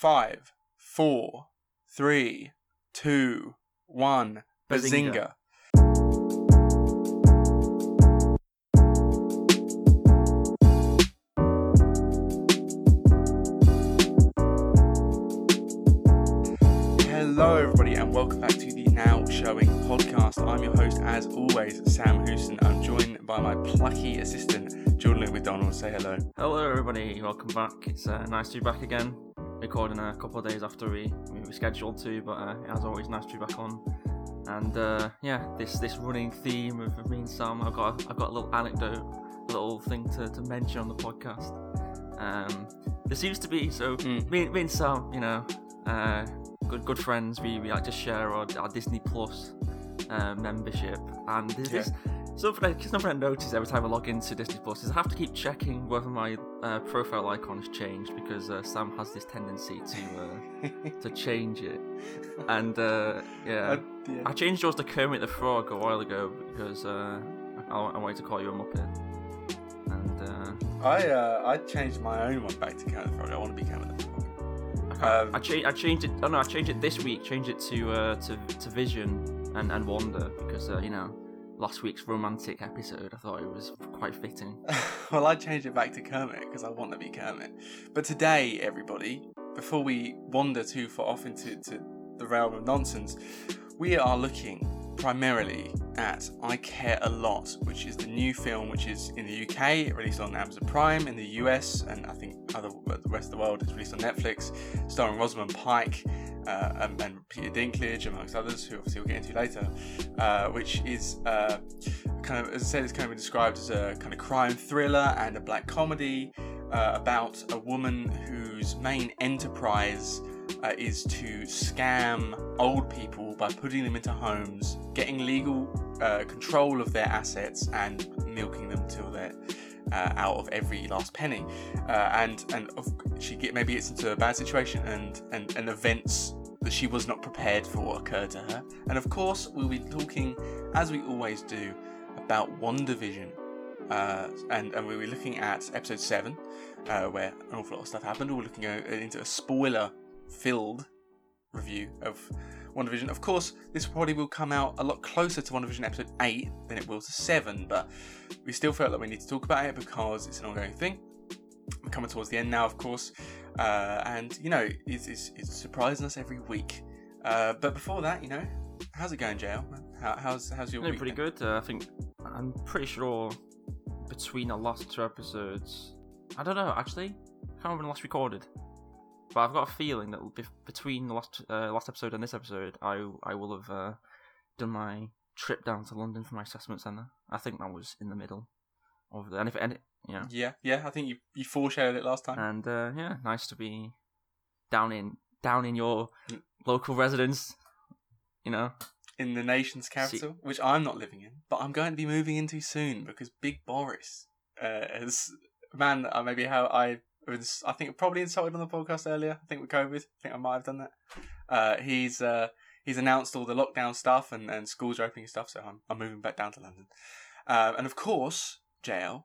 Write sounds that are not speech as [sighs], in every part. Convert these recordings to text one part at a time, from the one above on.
five, four, three, two, one. Bazinga. Hello, everybody, and welcome back to the Now Showing podcast. I'm your host, as always, Sam Houston. I'm joined by my plucky assistant, Jordan McDonald. Say hello. Hello, everybody. Welcome back. It's uh, nice to be back again. Recording a couple of days after we we were scheduled to, but uh, as always, nice to be back on. And uh, yeah, this this running theme of, of me and Sam, I've got I've got a little anecdote, a little thing to, to mention on the podcast. Um, there seems to be so Mm. me, me and Sam, you know, uh, good good friends. We, we like to share our, our Disney Plus uh, membership, and there's Yeah. this something I, something I notice every time I log into Disney Plus is I have to keep checking whether my uh, profile icon has changed because uh, Sam has this tendency to uh, [laughs] to change it, and uh, yeah. Yeah. I changed yours to Kermit the Frog a while ago because uh, I, I wanted to call you a Muppet. And uh, I uh, I changed my own one back to Kermit the Frog. I want to be Kermit the Frog. Um, I, cha- I changed it. Oh no, I changed it this week. Changed it to uh, to to Vision and and Wanda because uh, you know last week's romantic episode. I thought it was quite fitting. [laughs] well, I changed it back to Kermit because I want to be Kermit. But today, everybody, before we wander too far off into to the realm of nonsense, we are looking primarily at I Care a Lot, which is the new film which is in the UK, It released on Amazon Prime, in the US, and I think other the rest of the world it's released on Netflix, starring Rosamund Pike uh, and, and Peter Dinklage, amongst others, who obviously we'll get into later, uh, which is uh, kind of, as I said, it's kind of been described as a kind of crime thriller and a black comedy uh, about a woman whose main enterprise uh, is to scam old people by putting them into homes, getting legal uh, control of their assets, and milking them till they're uh, out of every last penny. Uh, and and she get maybe gets into a bad situation, and, and and events that she was not prepared for occur to her. And of course, we'll be talking, as we always do, about WandaVision. Uh, and, and we'll be looking at episode 7, uh, where an awful lot of stuff happened. We're looking uh, into a spoiler filled review of WandaVision. Of course, this probably will come out a lot closer to WandaVision episode 8 than it will to 7, but we still felt that we need to talk about it because it's an ongoing thing. We're coming towards the end now, of course, uh, and you know, it's, it's, it's surprising us every week. Uh, but before that, you know, how's it going, JL? How, how's, how's your week? pretty good. Uh, I think I'm pretty sure between the last two episodes, I don't know actually. I can't remember when the last recorded, but I've got a feeling that between the last uh, last episode and this episode, I I will have uh, done my trip down to London for my assessment centre. I think that was in the middle of the and if and it, yeah, Yeah, yeah, I think you, you foreshadowed it last time. and uh, yeah, nice to be down in down in your local residence. You know, in the nation's capital, which I'm not living in, but I'm going to be moving into soon because Big Boris uh, has man. Uh, maybe how I was, I think probably insulted on the podcast earlier. I think with COVID, I think I might have done that. Uh, he's uh, he's announced all the lockdown stuff and, and schools are opening and stuff, so I'm I'm moving back down to London. Um, and of course, JL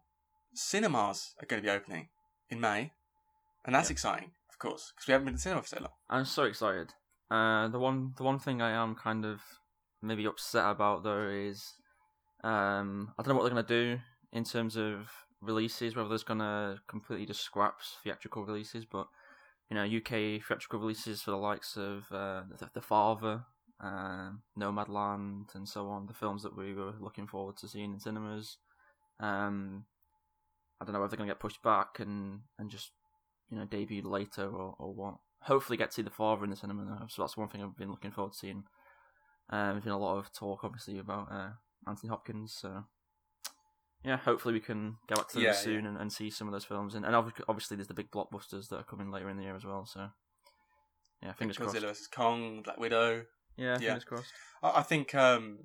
cinemas are going to be opening in May, and that's Yeah. exciting, of course, because we haven't been to cinema for so long. I'm so excited. Uh, the one the one thing I am kind of maybe upset about though is um, I don't know what they're gonna do in terms of releases. Whether there's gonna completely just scrap theatrical releases, but you know UK theatrical releases for the likes of uh, the, the Father, um, Nomadland, and so on. The films that we were looking forward to seeing in cinemas. Um, I don't know if they're gonna get pushed back and and just you know debuted later or, or what. Hopefully, get to see the father in the cinema. Though, so that's one thing I've been looking forward to seeing. Um, there's been a lot of talk, obviously, about uh, Anthony Hopkins. So yeah, hopefully we can go back to Yeah, those soon and, and see some of those films. And, and obviously, there's the big blockbusters that are coming later in the year as well. So yeah, fingers Godzilla crossed. vs Kong, Black Widow. Yeah, Yeah. fingers crossed. I, I think. Um,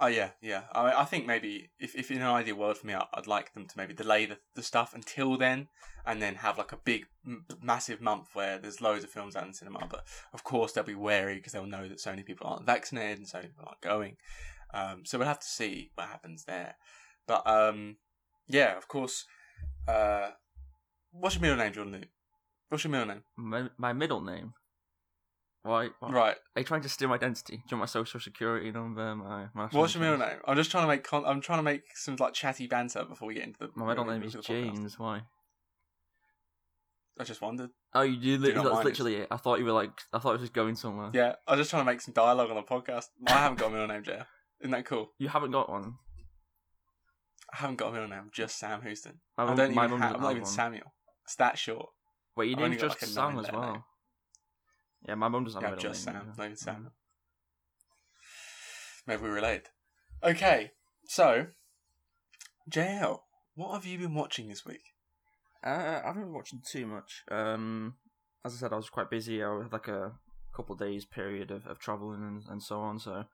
oh yeah, yeah. I, I think maybe if, if in an ideal world for me, I, I'd like them to maybe delay the, the stuff until then, and then have like a big, m- massive month where there's loads of films out in the cinema. But of course, they'll be wary because they'll know that so many people aren't vaccinated and so many people aren't going. Um, so we'll have to see what happens there. But um, yeah, of course. Uh, what's your middle name, Jordan? Luke? What's your middle name? My, my middle name. Why? why- Right. Are you trying to steal my identity? Do you want my social security number? My, national What's your middle insurance? name? I'm just trying to make con- I'm trying to make some like chatty banter before we get into the. My middle name is podcast. James. Why? I just wondered. Oh, you do. Do That's literally it. I thought you were like. I thought it was just going somewhere. Yeah, I was just trying to make some dialogue on the podcast. I haven't got a middle name, Jay. Isn't that cool? You haven't got one. I haven't got a middle name. I'm just Sam Houston. My I don't my even have. I'm not even one. Samuel. It's that short. Wait, your I've only just like, Sam as well. name. Yeah, my mum doesn't Yeah, have a middle just name. Sam. Not even. Samuel. Maybe we're related. Okay, so JL, what have you been watching this week? Uh, I haven't been watching too much. Um, as I said, I was quite busy. I had like a couple days period of, of traveling and, and so on. So,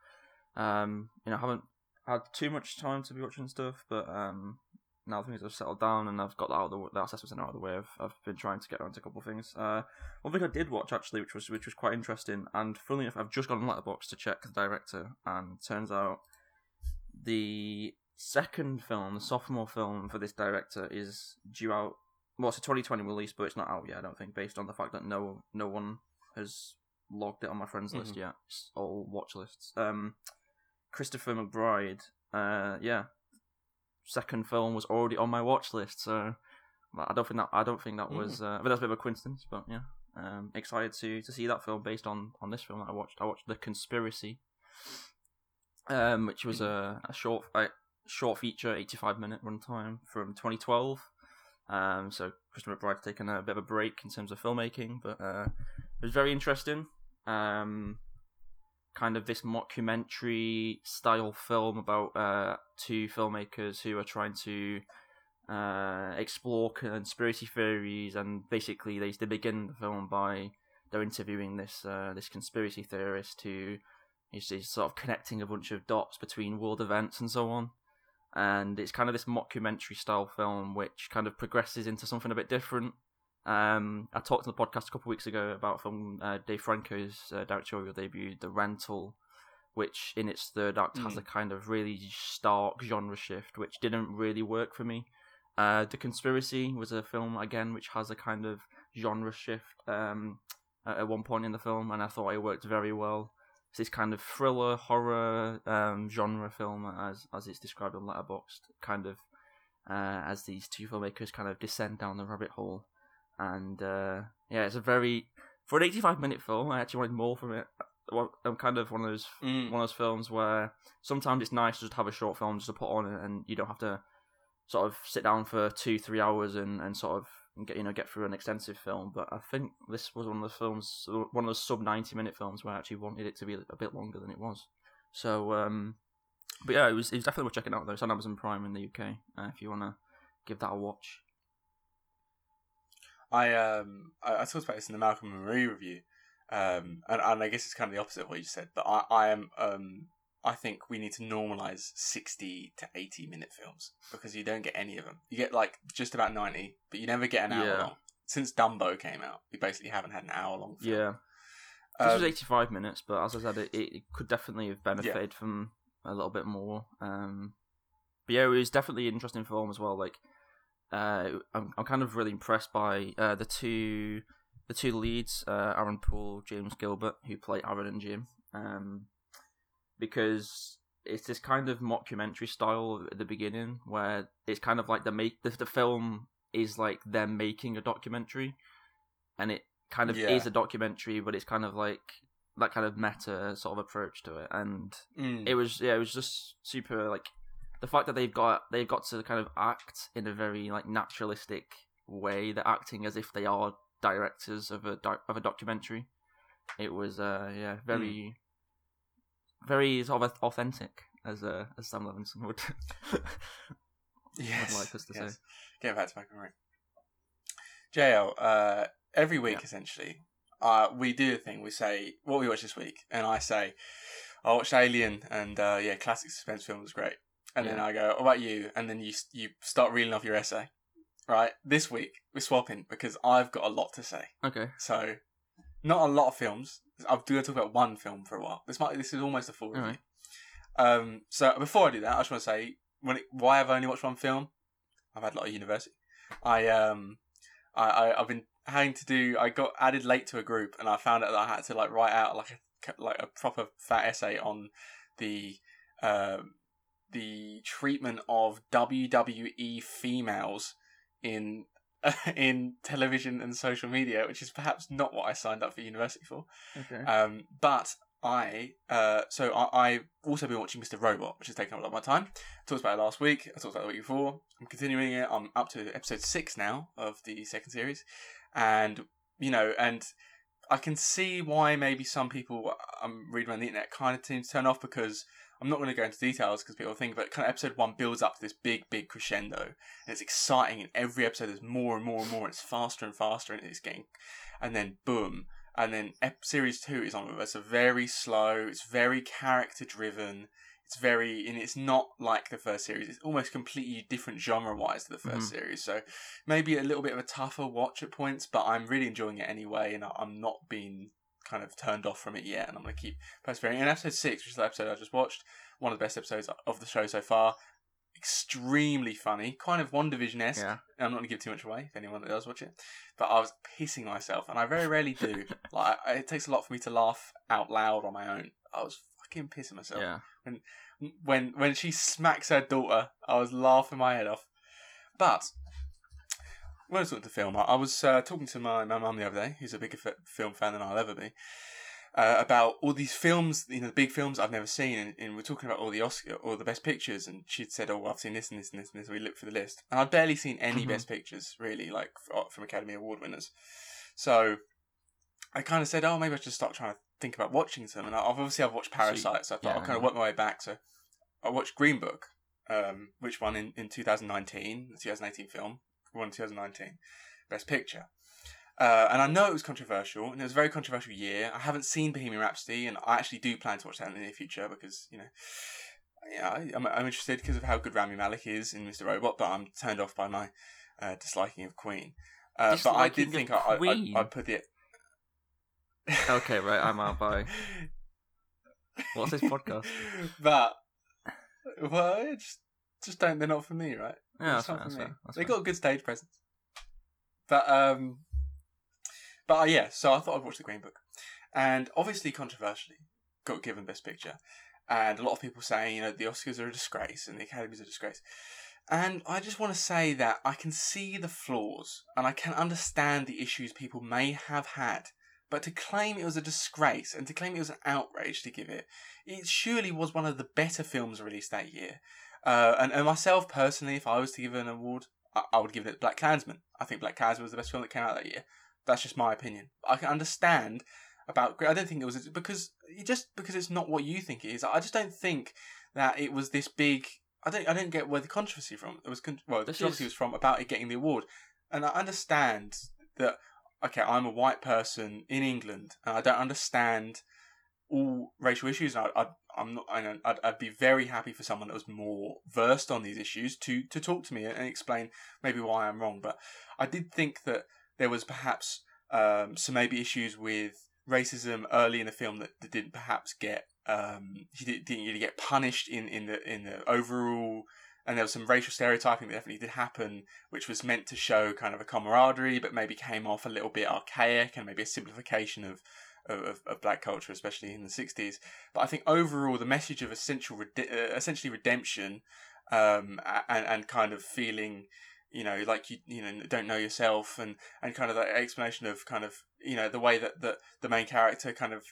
um, you know, I haven't had too much time to be watching stuff. But um, now things have settled down and I've got that out of the that assessment center out of the way. I've, I've been trying to get around to a couple of things. Uh, one thing I did watch actually, which was which was quite interesting, and funnily enough, I've just gone on Letterboxd to check the director, and turns out the second film, the sophomore film for this director, is due out. Well, it's a 2020 release, but it's not out yet. I don't think, based on the fact that no no one has logged it on my friends list Mhm. yet. It's all watch lists. Um, Christopher McBride. Uh, yeah, second film was already on my watch list, so I don't think that I don't think that was. Uh, but that's a bit of a coincidence, but yeah. Um, excited to to see that film based on on this film that I watched. I watched The Conspiracy, um, which was a, a short a short feature, eighty five minute runtime from twenty twelve. Um, so Christopher McBride's taken a bit of a break in terms of filmmaking, but uh, it was very interesting. Um, kind of this mockumentary style film about uh, two filmmakers who are trying to uh, explore conspiracy theories, and basically they they begin the film by they're interviewing this uh, this conspiracy theorist who is is sort of connecting a bunch of dots between world events and so on. And it's kind of this mockumentary style film, which kind of progresses into something a bit different. Um, I talked on the podcast a couple of weeks ago about film uh, Dave Franco's uh, directorial debut, The Rental, which in its third act has Mm. a kind of really stark genre shift, which didn't really work for me. Uh, the Conspiracy was a film again which has a kind of genre shift um, at at one point in the film, and I thought it worked very well. It's this kind of thriller horror um, genre film, as as it's described on Letterboxd, kind of uh, as these two filmmakers kind of descend down the rabbit hole, and uh, yeah, it's a very for an eighty-five minute film. I actually wanted more from it. I'm kind of one of those Mm. one of those films where sometimes it's nice to just have a short film just to put on and you don't have to sort of sit down for two three hours and, and sort of get you know get through an extensive film but i think this was one of those films one of those sub 90 minute films where i actually wanted it to be a bit longer than it was so um but yeah it was, it was definitely worth checking out though it's on amazon prime in the uk uh, if you want to give that a watch I um I, I talked about this in the Malcolm and Marie review, um and, and I guess it's kind of the opposite of what you said, but I I am um I think we need to normalize sixty to eighty minute films because you don't get any of them. You get like just about ninety, but you never get an hour Yeah. long. Since Dumbo came out, we basically haven't had an hour long. Film. yeah this was Um, 85 minutes but as i said it, it could definitely have benefited from a little bit more um but yeah it was definitely an interesting film as well like uh i'm, I'm kind of really impressed by uh the two the two leads uh aaron poole james gilbert who play aaron and jim um because it's this kind of mockumentary style at the beginning where it's kind of like the make the, the film is like them making a documentary and it kind of Yeah. is a documentary but it's kind of like that kind of meta sort of approach to it and mm, it was yeah it was just super like the fact that they've got they've got to kind of act in a very like naturalistic way they're acting as if they are directors of a doc- of a documentary it was uh yeah very very sort of authentic as uh, as Sam Levinson would [laughs] yes, like us to say. yes. Get back to and Marie. JL, uh, every week Yeah. essentially, uh, we do a thing. We say what we watched this week, and I say I watched Alien, and uh, yeah, classic suspense film was great. And then I go, "What about you?" And then you you start reeling off your essay. Right, this week we're swapping because I've got a lot to say. okay So, not a lot of films. I'm going to talk about one film for a while. This might this is almost a full review. Alright. Um, so before I do that, I just want to say when it, why I've only watched one film. I've had a lot of university. I um I, I I've been having to do. I got added late to a group, and I found out that I had to like write out like a like a proper fat essay on the um, the treatment of WWE females in [laughs] in television and social media, which is perhaps not what I signed up for university for. Okay. Um, but I, uh, so I, I've also been watching Mr. Robot, which has taken up a lot of my time. I talked about it last week. I talked about it the week before. I'm continuing it. I'm up to episode six now of the second series, and you know, and I can see why maybe some people I'm reading on the internet kind of seem to turn off because I'm not going to go into details because people think, but kind of episode one builds up to this big, big crescendo, and it's exciting. And every episode there's more and more and more. And it's faster and faster, and it's getting, and then boom, and then ep- series two is on. It's very slow. It's very character driven. It's very, and it's not like the first series. It's almost completely different genre wise to the 1st Mhm. series. So maybe a little bit of a tougher watch at points, but I'm really enjoying it anyway, and I'm not being kind of turned off from it yet, and I'm going to keep persevering. And episode six, which is the episode I just watched, one of the best episodes of the show so far. Extremely funny, kind of WandaVision esque. Yeah. I'm not going to give too much away if anyone that does watch it, but I was pissing myself, and I very rarely do. [laughs] like it takes a lot for me to laugh out loud on my own. I was fucking pissing myself Yeah. when when she smacks her daughter. I was laughing my head off. But when I was talking to film, I, I was uh, talking to my my mum the other day, who's a bigger f- film fan than I'll ever be, uh, about all these films, you know, the big films I've never seen, and, and we're talking about all the Oscar or the best pictures, and she'd said, "Oh, I've seen this and this and this and this." We looked for the list, and I'd barely seen any Mhm. best pictures really, like f- from Academy Award winners. So I kind of said, "Oh, maybe I should start trying to think about watching some." And I- obviously I've watched Parasite, so I thought yeah, I'll kind of work my way back. So I watched Green Book, um, which won in, in 2019, the 2018 film, won 2019, Best Picture. Uh, and I know it was controversial, and it was a very controversial year. I haven't seen Bohemian Rhapsody, and I actually do plan to watch that in the near future because, you know, yeah, I, I'm, I'm interested because of how good Rami Malek is in Mr. Robot, but I'm turned off by my uh, disliking of Queen. Uh, but I did think I, I, I, I'd put it. [laughs] Okay, right, I'm out, bye. What's this podcast? [laughs] But well, it just just don't. They're not for me, right? Yeah, that's for That's fair. That's they fair. got a good stage presence. But um, but uh, yeah. So I thought I'd watch the Green Book, and obviously controversially got given Best Picture, and a lot of people saying you know the Oscars are a disgrace and the Academy's a disgrace. And I just want to say that I can see the flaws and I can understand the issues people may have had. But to claim it was a disgrace and to claim it was an outrage to give it, it surely was one of the better films released that year. Uh, and, and myself personally, if I was to give an award, I, I would give it to BlacKkKlansman. I think BlacKkKlansman was the best film that came out that year. That's just my opinion. I can understand about. I don't think it was because just because it's not what you think it is. I just don't think that it was this big. I don't. I didn't get where the controversy from. It was con- well, the controversy is- was from about it getting the award, and I understand that. Okay, I'm a white person in England, and I don't understand all racial issues. I, I, I'm not. I, I'd, I'd be very happy for someone that was more versed on these issues to to talk to me and explain maybe why I'm wrong. But I did think that there was perhaps um, some maybe issues with racism early in the film that, that didn't perhaps get um, he did, didn't really get punished in, in the in the overall. And there was some racial stereotyping that definitely did happen, which was meant to show kind of a camaraderie, but maybe came off a little bit archaic and maybe a simplification of of, of black culture, especially in the '60s. But I think overall, the message of essential, uh, essentially redemption, um, and and kind of feeling, you know, like you you know don't know yourself, and and kind of that explanation of kind of you know the way that that the main character kind of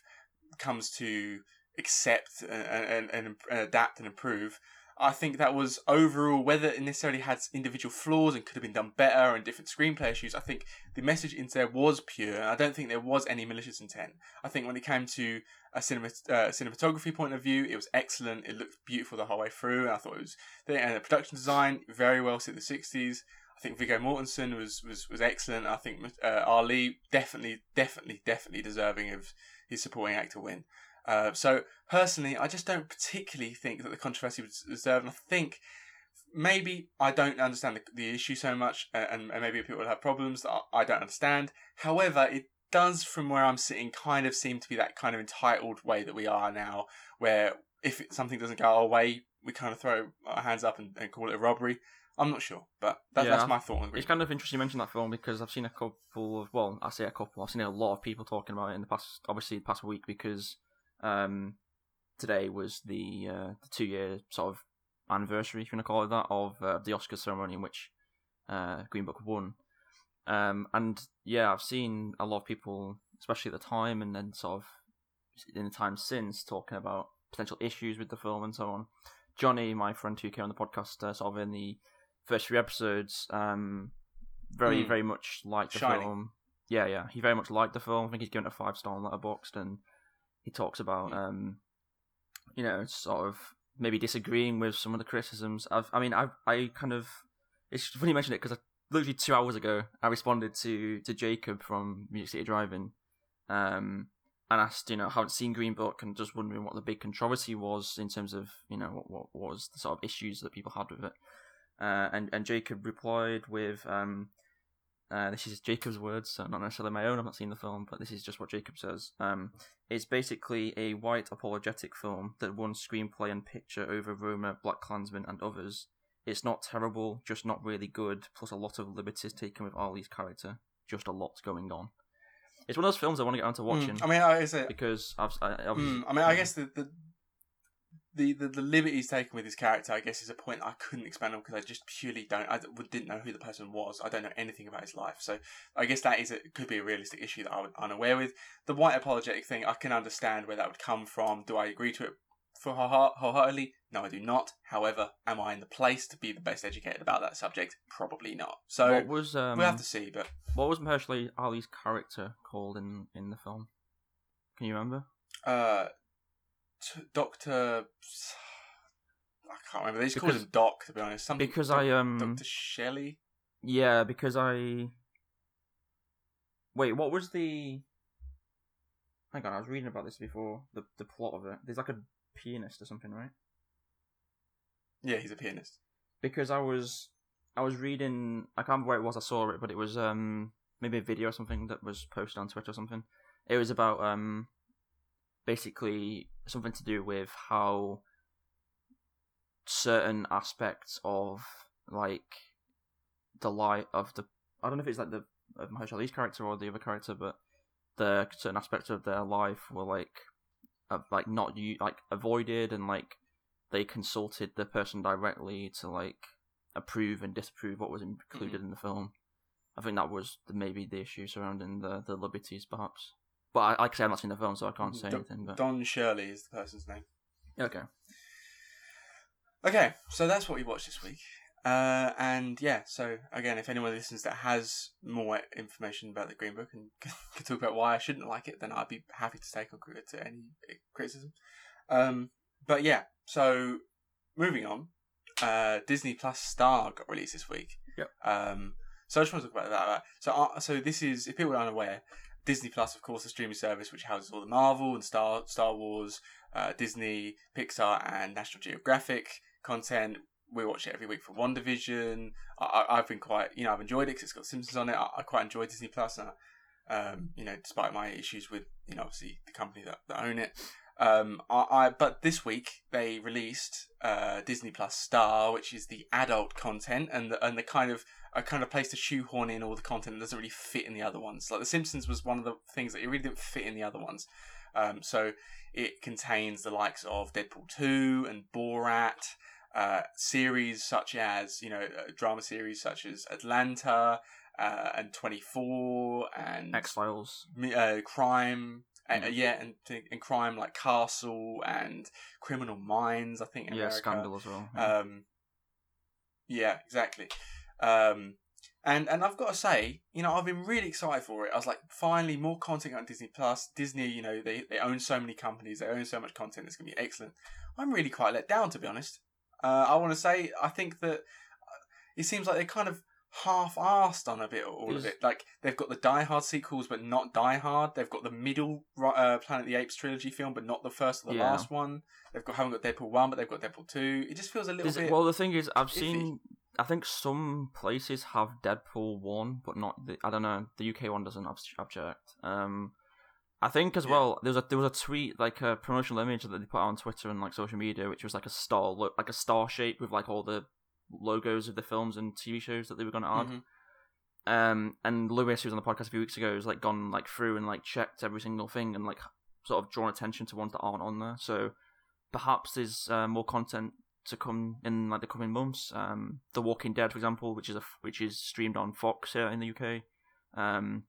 comes to accept and, and, and adapt and improve. I think that was overall, whether it necessarily had individual flaws and could have been done better and different screenplay issues, I think the message in there was pure. I don't think there was any malicious intent. I think when it came to a cinema, uh, cinematography point of view, it was excellent. It looked beautiful the whole way through, and I thought it was. And the production design very well set the sixties. I think Viggo Mortensen was was was excellent. I think uh, Ali definitely, definitely, definitely deserving of his supporting actor win. Uh, so personally, I just don't particularly think that the controversy was deserved. And I think maybe I don't understand the, the issue so much, and, and maybe people have problems that I, don't understand. However, it does, from where I'm sitting, kind of seem to be that kind of entitled way that we are now, where if something doesn't go our way, we kind of throw our hands up and, and call it a robbery. I'm not sure, but that, Yeah, that's my thought It's kind of interesting you mention that film because I've seen a couple of well, I say a couple. I've seen a lot of people talking about it in the past, obviously the past week because um, today was the uh, the two year sort of anniversary, if you want to call it that, of uh, the Oscar ceremony in which uh, Green Book won. Um, and yeah, I've seen a lot of people, especially at the time, and then sort of in the time since, talking about potential issues with the film and so on. Johnny, my friend who came on the podcast, uh, sort of in the first few episodes, um, very Mm. very much liked the Shining. film. Yeah, yeah, he very much liked the film. I think he's given it a five star on Letterboxd, and he talks about, um, you know, sort of maybe disagreeing with some of the criticisms. I've, I mean, I, I kind of, it's funny you mention it because literally two hours ago I responded to to Jacob from Music City Driving, um, and asked, you know, haven't seen Green Book and just wondering what the big controversy was in terms of, you know, what what, what was the sort of issues that people had with it. Uh, and and Jacob replied with, um, uh, this is Jacob's words, so not necessarily my own. I've not seen the film, but this is just what Jacob says. Um, it's basically a white apologetic film that won screenplay and picture over Roma, BlacKkKlansman, and others. It's not terrible, just not really good. Plus a lot of liberties taken with Ali's character. Just a lot going on. It's one of those films I want to get around to watching Mm, I mean, I, is it, because I've, I, obviously, Mm, I mean, I guess the, the the the the liberties taken with his character, I guess, is a point I couldn't expand on because I just purely don't. I didn't know who the person was. I don't know anything about his life, so I guess that is a, could be a realistic issue that I was unaware with. The white apologetic thing, I can understand where that would come from. Do I agree to it for whole- wholeheartedly? No, I do not. However, am I in the place to be the best educated about that subject? Probably not. So what was um, we'll have to see. But what was Mahershala Ali's character called in in the film? Can you remember? uh, Doctor. I can't remember. They just called Because- him Doc, to be honest. Something, Because Doc- I um Doctor Shelley. Yeah, because I. Wait, what was the? Hang on, I was reading about this before. The the plot of it. There's like a pianist or something, right? Yeah, he's a pianist. Because I was, I was reading. I can't remember where it was. I saw it, but it was um maybe a video or something that was posted on Twitter or something. It was about um basically something to do with how certain aspects of like the light of the I don't know if it's like the of Mahershala character or the other character, but the certain aspects of their life were like uh, like not you like avoided and like they consulted the person directly to like approve and disapprove what was included in the film. I think that was the, maybe the issue surrounding the the liberties, perhaps. But I, like I say, I've not seen the film, so I can't say Don- anything. But Don Shirley is the person's name. okay, Okay, so that's what we watched this week. Uh, and yeah, so again, if anyone listens that has more information about the Green Book and [laughs] can talk about why I shouldn't like it, then I'd be happy to take on to any criticism. Um, but yeah, so moving on, uh, Disney Plus Star got released this week. Yep. Um, so I just want to talk about that. So, uh, so this is if people are unaware, Disney Plus, of course, the streaming service which houses all the Marvel and Star Star Wars, uh, Disney, Pixar, and National Geographic content. We watch it every week for WandaVision. I, I, I've been quite, you know, I've enjoyed it because it's got Simpsons on it. I, I quite enjoy Disney Plus, and um, you know, despite my issues with, you know, obviously the company that, that own it. Um, I, I but this week they released uh, Disney Plus Star, which is the adult content and the and the kind of a kind of place to shoehorn in all the content that doesn't really fit in the other ones. Like The Simpsons was one of the things that it really didn't fit in the other ones. Um, so it contains the likes of Deadpool 2 and Borat, uh, series such as, you know, uh, drama series such as Atlanta uh, and 24 and X Files. uh, crime. And, uh, Mm. yeah, and, and crime like Castle and Criminal Minds, I think. In Yeah, America. Scandal as well. yeah. Um, yeah, exactly. Um, and and I've got to say, you know, I've been really excited for it. I was like, finally, more content on Disney Plus. Disney, you know, they they own so many companies, they own so much content. It's gonna be excellent. I'm really quite let down, to be honest. Uh, I want to say, I think that uh, it seems like they're kind of half-assed on a bit all of it. Like they've got the Die Hard sequels, but not Die Hard. They've got the middle uh, Planet of the Apes trilogy film, but not the first or the Yeah. last one. They've got haven't got Deadpool one, but they've got Deadpool two. It just feels a little it- bit. well, the thing is, I've iffy. seen. I think some places have Deadpool one, but not. The, I don't know. The UK one doesn't. I've. Um, I think as Yeah. well. There was a there was a tweet like a promotional image that they put out on Twitter and like social media, which was like a star look, like a star shape with like all the logos of the films and TV shows that they were going to add. Mhm. Um, and Lewis, who was on the podcast a few weeks ago, has like gone like through and like checked every single thing and like sort of drawn attention to ones that aren't on there. So perhaps there's uh, more content to come in like the coming months. Um, The Walking Dead, for example, which is a which is streamed on Fox here in the UK, um,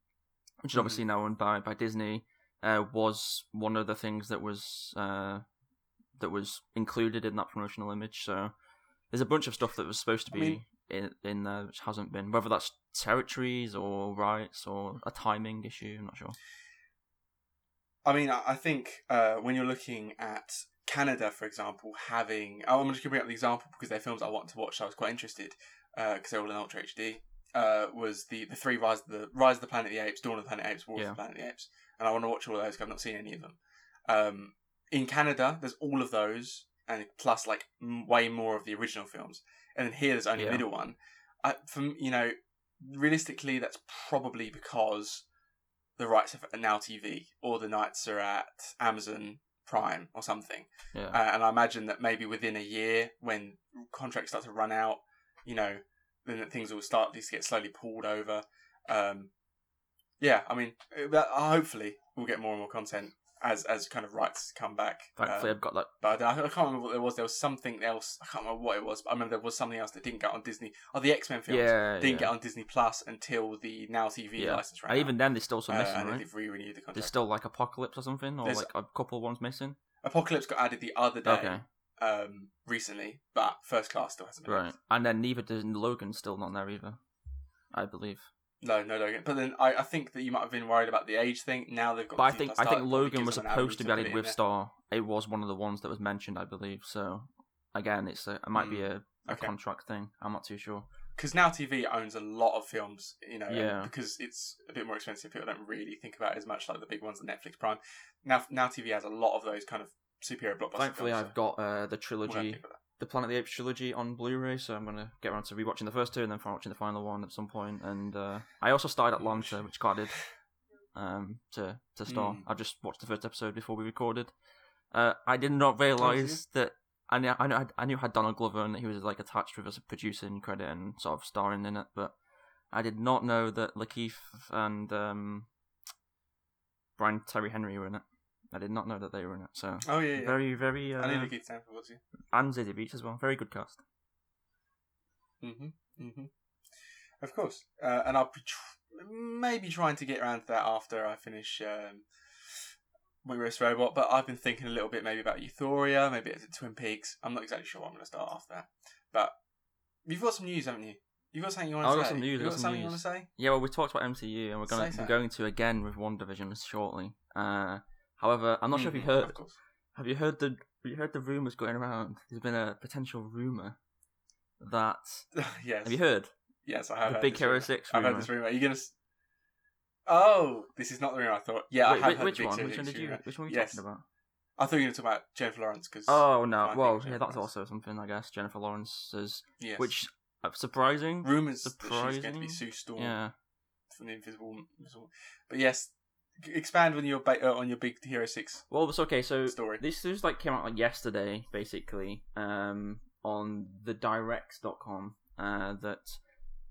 which is Mhm. obviously now owned by by Disney, uh, was one of the things that was uh, that was included in that promotional image. So there's a bunch of stuff that was supposed to I be mean- in in there which hasn't been. Whether that's territories or rights or a timing issue, I'm not sure. I mean, I I think uh, when you're looking at Canada, for example, having oh, I'm just going to bring up the example because they're films I want to watch. So I was quite interested because they're all in Ultra HD. Uh, was the the three Rise of the Rise of the Planet of the Apes, Dawn of the Planet of the Apes, War Yeah. of the Planet of the Apes, and I want to watch all of those because I've not seen any of them. Um, in Canada, there's all of those, and plus like m- way more of the original films, and then here there's only Yeah. middle one. I, from you know, realistically, that's probably because the rights are now TV or the nights are at Amazon Prime or something. Yeah. Uh, and I imagine that maybe within a year, when contracts start to run out, you know, then things will start to get slowly pulled over. Um, yeah, I mean, uh, hopefully we'll get more and more content as as kind of rights come back. Thankfully, Um, I've got that. but I, I can't remember what there was. There was something else. I can't remember what it was. But I remember there was something else that didn't get on Disney. Oh, the X Men films Yeah, didn't yeah. get on Disney Plus until the Now TV Yeah. license ran And even then, there's still some Uh, missing, and right? they've re-renewed the contract. There's still like Apocalypse or something, or There's- like a couple of ones missing. Apocalypse got added the other day, Okay, um, recently, but First Class still hasn't been. right. added. And then neither does Logan's still not there either, I believe. No, no Logan. But then I, I think that you might have been worried about the age thing. Now they've got. But I think I think Logan was supposed to be added with Star. It was one of the ones that was mentioned, I believe. So again, it's a, it might be a, a Hmm. Okay. contract thing. I'm not too sure. because Now TV owns a lot of films, you know, Yeah. because it's a bit more expensive, people don't really think about it as much like the big ones on Netflix Prime. Now, Now TV has a lot of those kind of superhero blockbusters. Thankfully, films. I've got uh, the so we'll have to trilogy, the Planet of the Apes trilogy on Blu-ray, so I'm gonna get around to rewatching the first two and then watching the final one at some point. And uh, I also started Atlanta, which God did um, to to start. Mm. I just watched the first episode before we recorded. Uh, I did not realize that. I knew, I knew I knew it had Donald Glover and that he was like attached with a producing credit and sort of starring in it, but I did not know that Lakeith and um, Brian Tyree Henry were in it. I did not know that they were in it. So. Oh yeah, yeah. very very uh, I knew Keith Stanfield was you. and Zazie Beetz as well. Very good cast. Mm-hmm. Mm-hmm. Of course. Uh, and I'll be tr- maybe trying to get around to that after I finish um, Wingwrist Robot, but I've been thinking a little bit maybe about Euphoria, maybe it's Twin Peaks. I'm not exactly sure what I'm going to start after that. But you've got some news, haven't you? You've got something you want to say? I've got some news, You've got got some something you want to say? Yeah, well, we talked about MCU, and we're gonna, we're going to again with WandaVision shortly. Uh, however, I'm not sure if you Mhm, heard. Have you heard the have you heard the rumors going around? There's been a potential rumor that [laughs] yes. have you heard Yes, I have. the Big Hero rumor. Six I've heard this rumor. Are you going to. Oh, this is not the rumor I thought. Yeah, Wait, I have wait, heard which one? Which one did you? rumor. Which one were you Yes. talking about? I thought you were going to talk about Jennifer Lawrence because. Oh no! Well, yeah, that's Lawrence. also something I guess. Jennifer Lawrence's, yes. which uh, surprising. rumors that she's going to be surprising. Sue Storm Yeah. from the Invisible. Invisible- But yes, expand on your ba- uh, on your Big Hero Six Well, it's okay. So story. this just like came out like yesterday, basically, um, on the direct.com, uh, that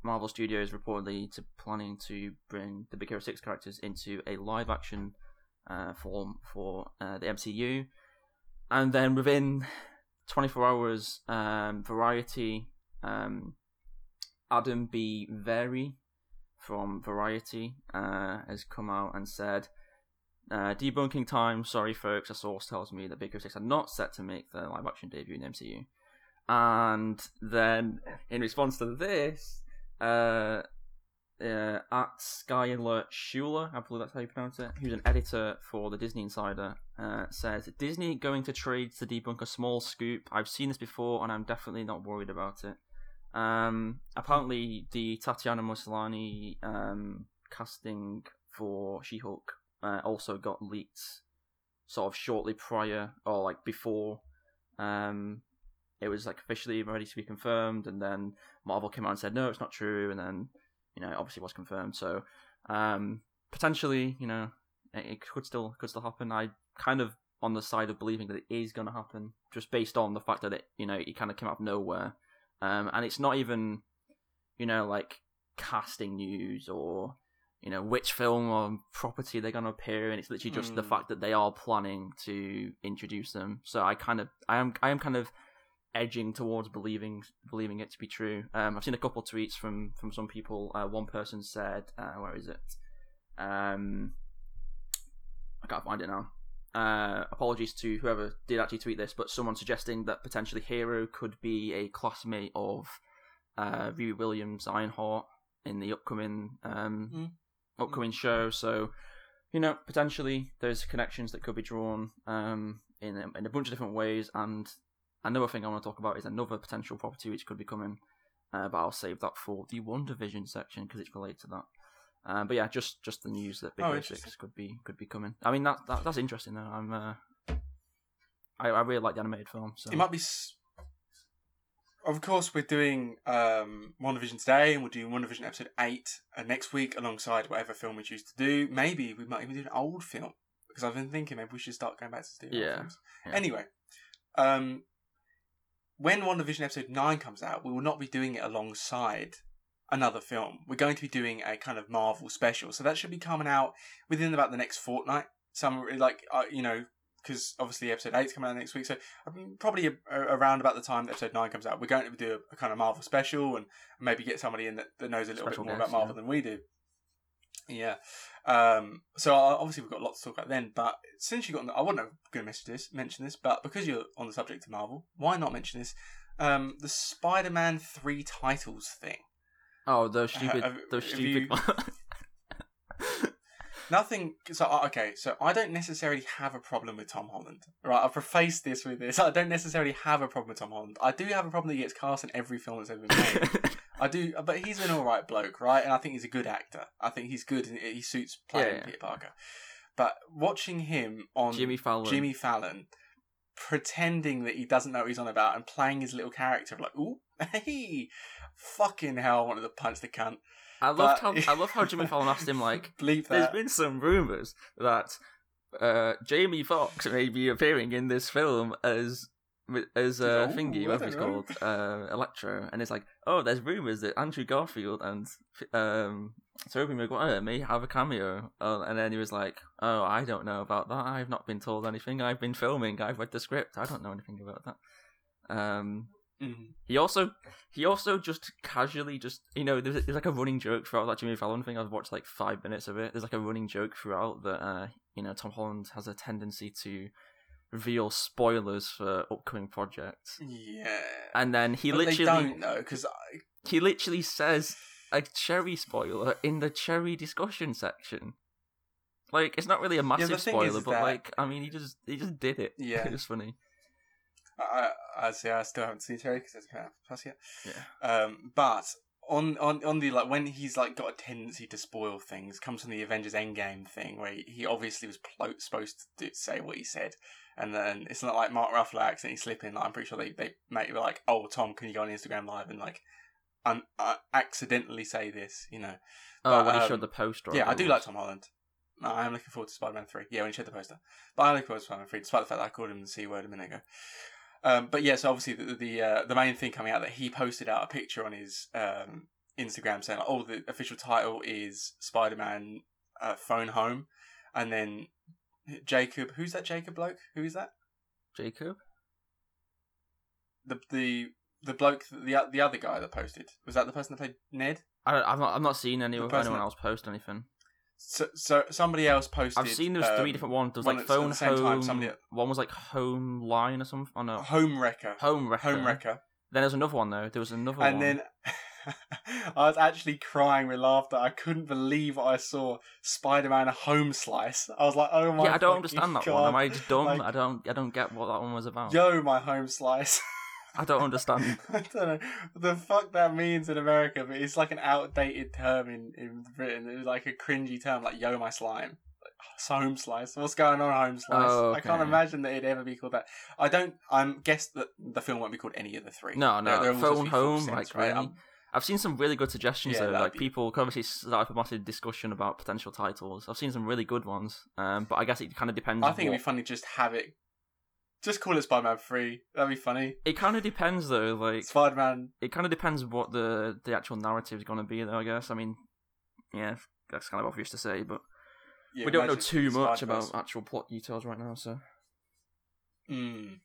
Marvel Studios reportedly to planning to bring the Big Hero Six characters into a live action uh, form for uh, the MCU, and then within 24 hours, um, Variety, um, Adam B. Vary from Variety uh, has come out and said. Uh, debunking time. Sorry, folks. A source tells me that Big Hero Six are not set to make their live action debut in MCU. And then, in response to this, uh, uh, at Skyler Shuler, I believe that's how you pronounce it, who's an editor for the Disney Insider, uh, says Disney going to trades to debunk a small scoop. I've seen this before, and I'm definitely not worried about it. Um, apparently, the Tatiana Maslany um, casting for She-Hulk uh, also got leaked, sort of shortly prior or like before. Um, it was like officially ready to be confirmed, and then Marvel came out and said no, it's not true, and then you know it obviously was confirmed. So um, potentially, you know, it, it could still could still happen. I kind of on the side of believing that it is going to happen, just based on the fact that it you know it kind of came out of nowhere, um, and it's not even, you know, like casting news or you know which film or property they're going to appear in. It's literally just the Mm. fact that they are planning to introduce them. So I kind of, I am, I am kind of edging towards believing believing it to be true. Um, I've seen a couple tweets from from some people. Uh, one person said, uh, "Where is it?" Um, I can't find it now. Uh, apologies to whoever did actually tweet this, but someone suggesting that potentially Hero could be a classmate of uh, Riri Williams Ironheart in the upcoming um, Mm. upcoming show. So, you know, potentially there's connections that could be drawn um, in a, in a bunch of different ways. And another thing I want to talk about is another potential property which could be coming, uh, but I'll save that for the WandaVision section because it's related to that. Um, but yeah, just just the news that Big Oh, Hero. Six could be could be coming. I mean that, that that's interesting though. I'm uh, I I really like the animated film. So It might be. S- of course, we're doing um, WandaVision today, and we're doing WandaVision episode eight uh, next week, alongside whatever film we choose to do. Maybe we might even do an old film because I've been thinking maybe we should start going back to doing old Yeah, films. yeah. Anyway, um, when WandaVision episode nine comes out, we will not be doing it alongside another film. We're going to be doing a kind of Marvel special, so that should be coming out within about the next fortnight. Some like uh, you know because obviously episode eight's coming out next week, so probably a, a, around about the time that episode nine comes out, we're going to do a, a kind of Marvel special and maybe get somebody in that, that knows a little Special bit more guest, about Marvel yeah. than we do. Yeah. Um, so uh, obviously we've got lots to talk about then, but since you got, on the, I wasn't going to this, mention this, but because you're on the subject of Marvel, why not mention this? Um, the Spider-Man three titles thing. Oh those [laughs] stupid have- those stupid. [laughs] Nothing. So uh, okay. So I don't necessarily have a problem with Tom Holland. Right. I'll preface this with this. [laughs] I don't necessarily have a problem with Tom Holland. I do have a problem that he gets cast in every film that's ever been made. I do, but he's an all right bloke, right? And I think he's a good actor. I think he's good and he suits playing Yeah, yeah. Peter Parker. But watching him on Jimmy Fallon. Jimmy Fallon pretending that he doesn't know what he's on about and playing his little character like, ooh, [laughs] hey, fucking hell, I wanted to punch the cunt. I love how I love how Jimmy [laughs] Fallon asked him like, Bleep There's that. been some rumors that uh, Jamie Foxx may be appearing in this film as as uh, Oh, Thingy, whatever he's called, uh, Electro, and it's like, oh, there's rumors that Andrew Garfield and um, Tobey Maguire may have a cameo, uh, and then he was like, oh, I don't know about that. I've not been told anything. I've been filming. I've read the script. I don't know anything about that. Um, Mhm. he also he also just casually just you know there's, there's like a running joke throughout that Jimmy Fallon thing. I've watched like five minutes of it. There's like a running joke throughout that uh you know Tom Holland has a tendency to reveal spoilers for upcoming projects, Yeah. and then he But literally don't know because he literally says a cherry spoiler in the cherry discussion section. Like it's not really a massive thing spoiler, but that- like I mean he just he just did it. [laughs] Yeah. it's funny. I, I see. I still haven't seen Cherry because it's kind of plus yet. Yeah. Um, but on on on the like when he's like got a tendency to spoil things comes from the Avengers Endgame thing where he, he obviously was plo- supposed to do, say what he said, and then it's not like Mark Ruffalo accidentally slipping. Like, I'm pretty sure they they were like, oh Tom, can you go on Instagram live and like un- uh, accidentally say this, you know? Oh, But, when he um, showed the poster. Yeah, I do like Tom Holland. No, I am looking forward to Spider Man 3. Yeah, when he showed the poster. But I'm looking forward to Spider Man 3, despite the fact that I called him the C word a minute ago. Um, but yeah, so obviously the the, uh, the main thing coming out that he posted out a picture on his um, Instagram saying, like, oh, the official title is Spider Man uh, Phone Home. And then Jacob, who's that Jacob bloke? Who is that? Jacob. The the the bloke, the the other guy that posted. Was that the person that played Ned? I don't, I've not I've not seen any anyone that- else post anything. So, so somebody else posted. I've seen three um, different ones. There's one like phone time, home. somebody- One was like home line or something. Oh no, Home Wrecker. home wrecker. Home Wrecker. Then there's another one though. There was another and one. And then [laughs] I was actually crying with laughter. I couldn't believe I saw. Spider-Man a home slice. I was like, oh my. yeah, I don't understand that God. one. Am I just dumb? Like- I don't. I don't get what that one was about. Yo, my home slice. [laughs] I don't understand. [laughs] I don't know what the fuck that means in America, but it's like an outdated term in, in Britain. It's like a cringy term, like "yo, my slime." Like, "Oh, home slice. What's going on, home slice? Oh, I can't imagine that it'd ever be called that. I don't. I'm guess that the film won't be called any of the three. No, no, They're- they're phone to home, sense, like, right? really? Um, I've seen some really good suggestions Yeah, though. Like be- people obviously started up a massive discussion about potential titles. I've seen some really good ones. Um, but I guess it kind of depends. I think what... it'd be funny just have it Just call it Spider-Man Three. That'd be funny. It kind of depends though. Like Spider-Man. it kind of depends what the the actual narrative is going to be though. I guess. I mean, yeah, that's kind of obvious to say, but Yeah, we don't know too much about actual plot details right now. So Mm.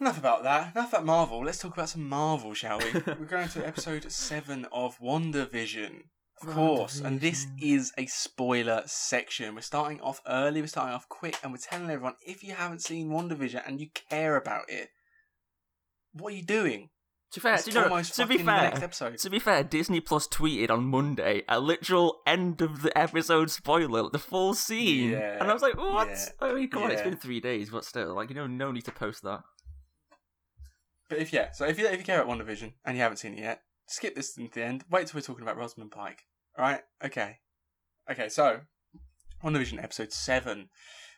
Enough about that. Enough about Marvel. Let's talk about some Marvel, shall we? [laughs] We're going to episode seven of WandaVision. Of course, and this is a spoiler section. We're starting off early, we're starting off quick, and we're telling everyone if you haven't seen WandaVision and you care about it, what are you doing? to be fair, you know, to be fair, to be fair, Disney Plus tweeted on Monday a literal end of the episode spoiler, the full scene, Yeah, and I was like, what? yeah, I mean, come on, it's yeah. been three days, but still, like, you know, no need to post that. But if yeah, so if you if you care about WandaVision and you haven't seen it yet, skip this to the end. Wait till we're talking about Rosamund Pike. All right? Okay. Okay. So, WandaVision episode seven.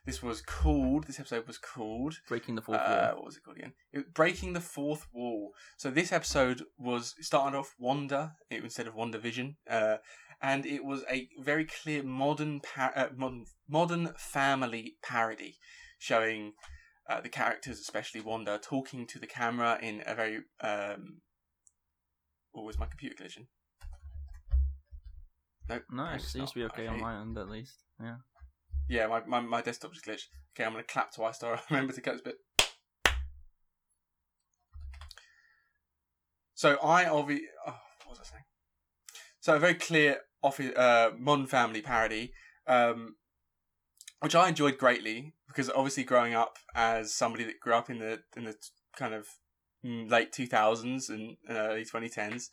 This was called. This episode was called. Breaking the fourth Uh, wall. what was it called again? It was Breaking the Fourth Wall. So this episode was started off Wanda it, instead of WandaVision, uh, and it was a very clear modern par- uh, modern modern family parody, showing uh, the characters, especially Wanda, talking to the camera in a very um. What was my computer glitching? Nope. No, it seems to be not. okay on my end at least. Yeah. Yeah, my, my, my desktop just glitched. Okay, I'm going to clap twice so [laughs] I remember to cut this bit. So I obviously... Oh, what was I saying? So a very clear office, uh, modern family parody, um, which I enjoyed greatly because obviously growing up as somebody that grew up in the in the kind of late 2000s and uh, early 2010s,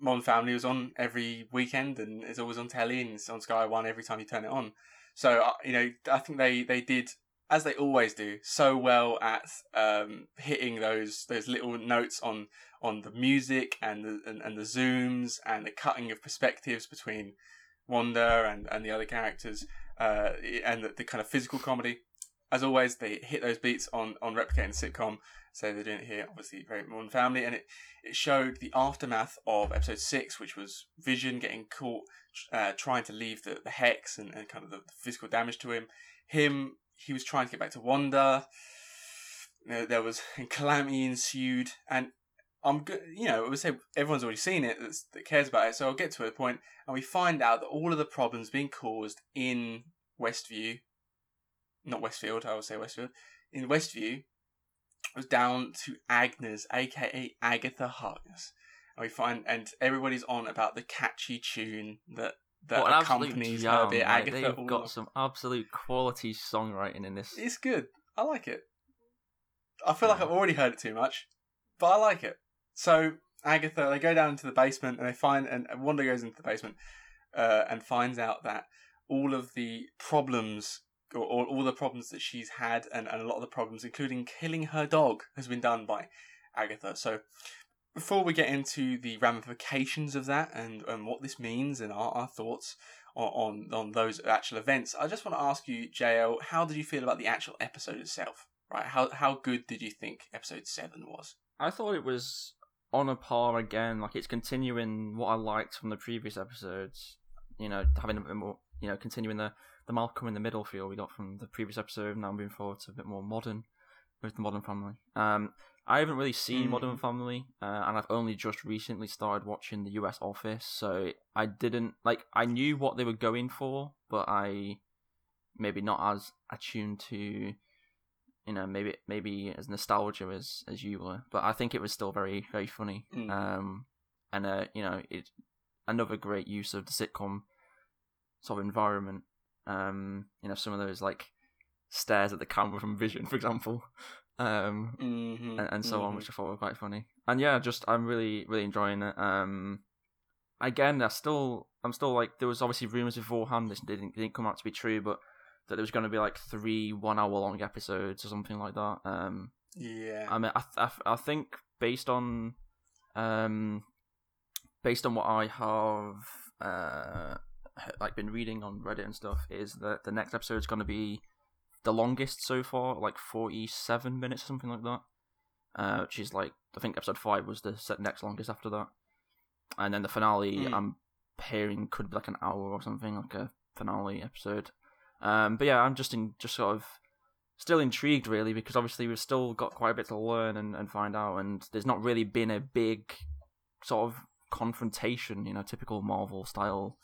Modern Family was on every weekend and it's always on telly and it's on Sky One every time you turn it on. So uh, you know, I think they they did as they always do so well at um, hitting those those little notes on on the music and the and, and the zooms and the cutting of perspectives between Wanda and, and the other characters uh, and the, the kind of physical comedy. As always, they hit those beats on on replicating the sitcom. So they're doing it here, obviously, very modern family, and it it showed the aftermath of episode six, which was Vision getting caught uh, trying to leave the, the hex and, and kind of the, the physical damage to him. Him, he was trying to get back to Wanda. There was and [laughs] calamity ensued, and I'm good. You know, I would say everyone's already seen it that cares about it. So I'll get to a point, and we find out that all of the problems being caused in Westview, not Westfield, I will say Westfield, in Westview, was down to Agnes, aka Agatha Harkness. And we find, and everybody's on about the catchy tune that that What accompanies jam, her bit. Agatha, they've all got some absolute quality songwriting in this. it's good. I like it. I feel like I've already heard it too much, but I like it. So Agatha, they go down into the basement and they find, and and Wanda goes into the basement uh, and finds out that all of the problems, or, or all the problems that she's had, and, and a lot of the problems, including killing her dog, has been done by Agatha. So before we get into the ramifications of that and, and what this means and our, our thoughts on, on on those actual events, I just want to ask you, JL, how did you feel about the actual episode itself? Right, how how good did you think episode seven was? I thought it was on a par again. Like it's continuing what I liked from the previous episodes. You know, having a bit more. You know, continuing the the Malcolm in the middle feel we got from the previous episode. Now moving forward to a bit more modern with the Modern Family. Um, I haven't really seen Mm. Modern Family, uh, and I've only just recently started watching the U.S. Office. So I didn't like. I knew what they were going for, but I maybe not as attuned to you know maybe maybe as nostalgia as as you were but i think it was still very very funny Mm. um and uh you know it another great use of the sitcom sort of environment um you know some of those like stares at the camera from vision [laughs] for example um Mm-hmm. and, and so on which i thought were quite funny and yeah just i'm really really enjoying it um again i still i'm still like there was obviously rumors beforehand this didn't, didn't come out to be true but that there was going to be like three one hour long episodes or something like that um Yeah. I mean, I, th- I, I think based on, um, based on what I have, uh, like been reading on Reddit and stuff, is that the next episode is going to be the longest so far, like forty-seven minutes, or something like that. Uh, which is like I think episode five was the next longest after that, and then the finale Hmm. I'm hearing could be like an hour or something, like a finale episode. Um, but yeah, I'm just in just sort of still intrigued really because obviously we've still got quite a bit to learn and, and find out, and there's not really been a big sort of confrontation, you know, typical Marvel style.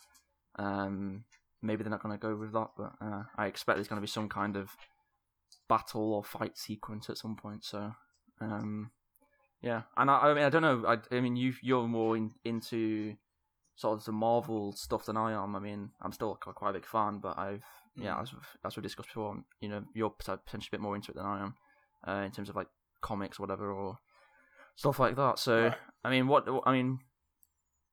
Um, maybe they're not going to go with that, but uh, I expect there's going to be some kind of battle or fight sequence at some point. So, um, yeah, and I, I mean, I don't know. I, I mean, you you're more in, into sort of the Marvel stuff than I am. I mean, I'm still quite a big fan, but I've yeah, Mm. as as we discussed before, you know, you're potentially a bit more into it than I am, uh, in terms of like comics, or whatever, or stuff like that. So, Right. I mean, what I mean,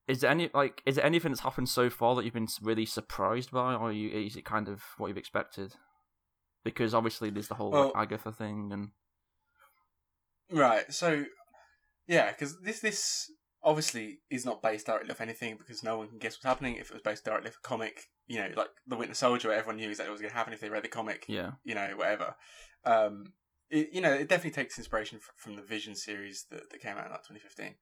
is there any like is there anything that's happened so far that you've been really surprised by, or you, is it kind of what you've expected? Because obviously there's the whole like, Agatha thing, and Right. So, yeah, because this this obviously is not based directly off anything because no one can guess what's happening. If it was based directly off a comic, you know, like the Winter Soldier, where everyone knew exactly what was going to happen if they read the comic. yeah, You know, whatever. Um, it, you know, it definitely takes inspiration f- from the Vision series that, that came out in like 2015.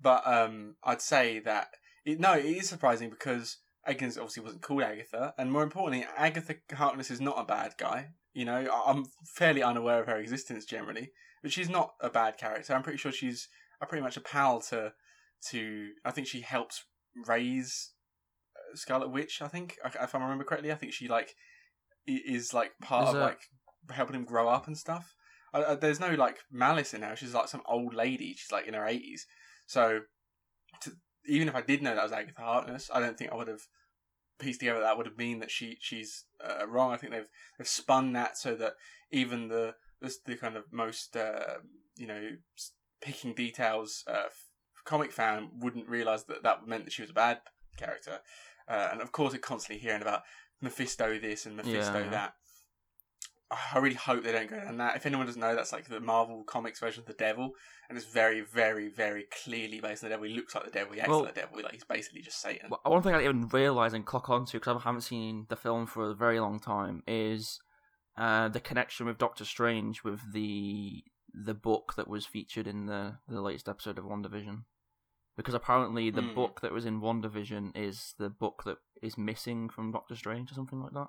But um, I'd say that it, no, it is surprising because Agnes obviously wasn't called Agatha, and more importantly, Agatha Harkness is not a bad guy. You know, I- I'm fairly unaware of her existence generally, but she's not a bad character. I'm pretty sure she's a pretty much a pal to to. I think she helps raise uh, Scarlet Witch. I think if I remember correctly, I think she like is like part Is of like helping him grow up and stuff. Uh, uh, there's no like malice in her. She's like some old lady. She's like in her eighties. So to, even if I did know that was Agatha Harkness, I don't think I would have pieced together that would have mean that she she's uh, wrong. I think they've they've spun that so that even the the, the kind of most uh, you know picking details uh, comic fan wouldn't realize that that meant that she was a bad character. Uh, and of course, we're constantly hearing about Mephisto this and Mephisto yeah. that. I really hope they don't go down that. If anyone doesn't know, that's like the Marvel Comics version of the devil, and it's very, very, very clearly based on the devil. He looks like the devil. He acts Well- like the devil. Like he's basically just Satan. Well, one thing I didn't even realize and clock onto because I haven't seen the film for a very long time is uh, the connection with Doctor Strange with the the book that was featured in the the latest episode of WandaVision. Because apparently the Hmm. book that was in WandaVision is the book that is missing from Doctor Strange or something like that.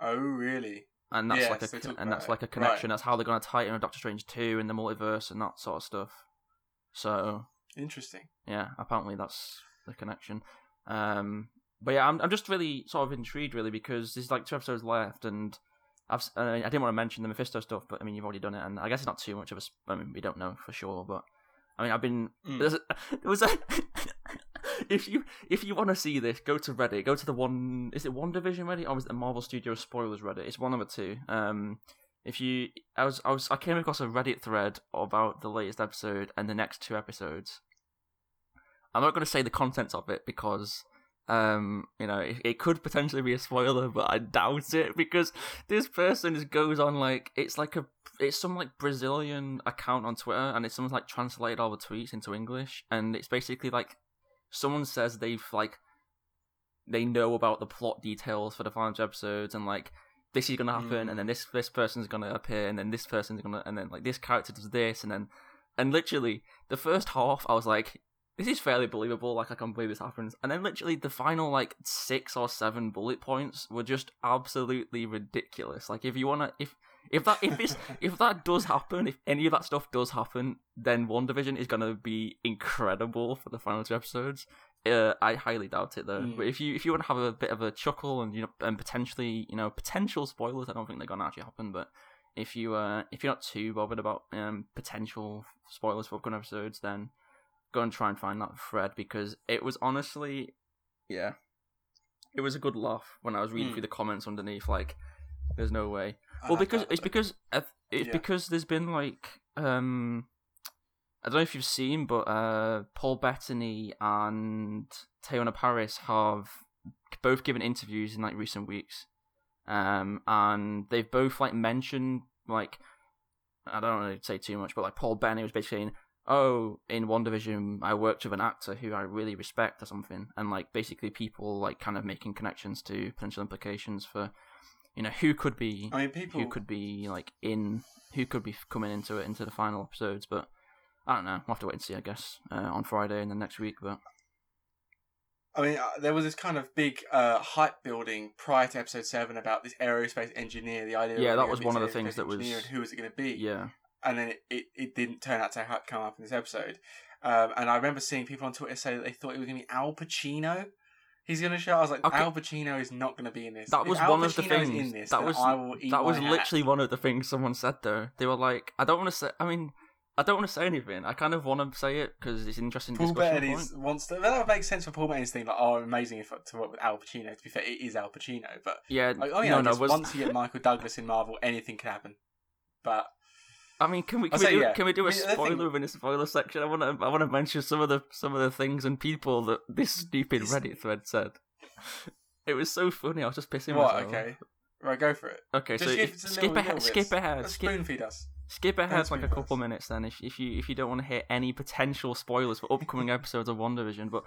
Oh, really? And that's like a and that's like a Right. connection. That's how they're going to tie it in with Doctor Strange two and the multiverse and that sort of stuff. So Interesting. yeah, apparently that's the connection. Um, but yeah, I'm I'm just really sort of intrigued, really, because there's like two episodes left, and I've uh, I didn't want to mention the Mephisto stuff, but I mean you've already done it, and I guess it's not too much of a. sp- I mean we don't know for sure, but I mean I've been Mm. [laughs] there was a [laughs] if you if you want to see this, go to Reddit, go to the one is it WandaVision Reddit or is it Marvel Studios spoilers Reddit? It's one of the two. Um, if you I was I was I came across a Reddit thread about the latest episode and the next two episodes. I'm not going to say the contents of it because um you know it, it could potentially be a spoiler but i doubt it because this person just goes on like it's like a it's some like brazilian account on twitter and it's someone's like translated all the tweets into english and it's basically like someone says they've like they know about the plot details for the final two episodes and like this is gonna happen Mm. and then this this person's gonna appear and then this person's gonna and then like this character does this and then and literally the first half i was like this is fairly believable. Like I can't believe this happens, and then literally the final like six or seven bullet points were just absolutely ridiculous. Like if you wanna, if if that if this if that does happen, if any of that stuff does happen, then WandaVision is gonna be incredible for the final two episodes. Uh, I highly doubt it though. Mm. But if you if you want to have a bit of a chuckle and you know and potentially you know potential spoilers, I don't think they're gonna actually happen. But if you uh if you're not too bothered about um potential spoilers for upcoming episodes, then go and try and find that thread because it was honestly, yeah, it was a good laugh when I was reading Hmm. through the comments underneath. Like, there's no way. Well, because it's because it's Yeah. because there's been like um, I don't know if you've seen, but uh, Paul Bettany and Teyonah Parris have both given interviews in like recent weeks, um, and they've both like mentioned like I don't want to say too much, but like Paul Bettany was basically saying, "Oh, in WandaVision, I worked with an actor who I really respect or something," and like basically people like kind of making connections to potential implications for you know who could be I mean, people. who could be like in who could be coming into it into the final episodes but i don't know we'll have to wait and see i guess uh, on friday and then next week but I mean, uh, there was this kind of big uh, hype building prior to episode seven about this aerospace engineer. The idea, Yeah, that was one of the things that was- who was it going to be? Yeah. and then it, it, it didn't turn out to ha- come up in this episode. Um, and I remember seeing people on Twitter say that they thought it was going to be Al Pacino. He's going to show. I was like, Okay. Al Pacino is not going to be in this. That was one of the things- In this, that was- I will eat That was my hat. literally one of the things someone said though. They were like, I don't want to say. I mean, I don't want to say anything. I kind of want to say it because it's an interesting Paul Bettany's wants to. That would make sense for Paul Bettany's thing. Like, oh, amazing if to work with Al Pacino. To be fair, it is Al Pacino, but Yeah. like, oh yeah, no, I no. Was, once you get Michael Douglas in Marvel, anything can happen. But I mean, can we can we say do yeah. can we do a I mean, the thing- spoiler within a spoiler section? I want to I want to mention some of the some of the things and people that this stupid It's- Reddit thread said. [laughs] It was so funny. I was just pissing what? myself. Okay, right, go for it. Okay. Just so if, skip little- ahead. Skip ahead. Skip Spoon feed us. skip ahead like a couple us. minutes then if if you if you don't want to hear any potential spoilers for upcoming [laughs] episodes of WandaVision. But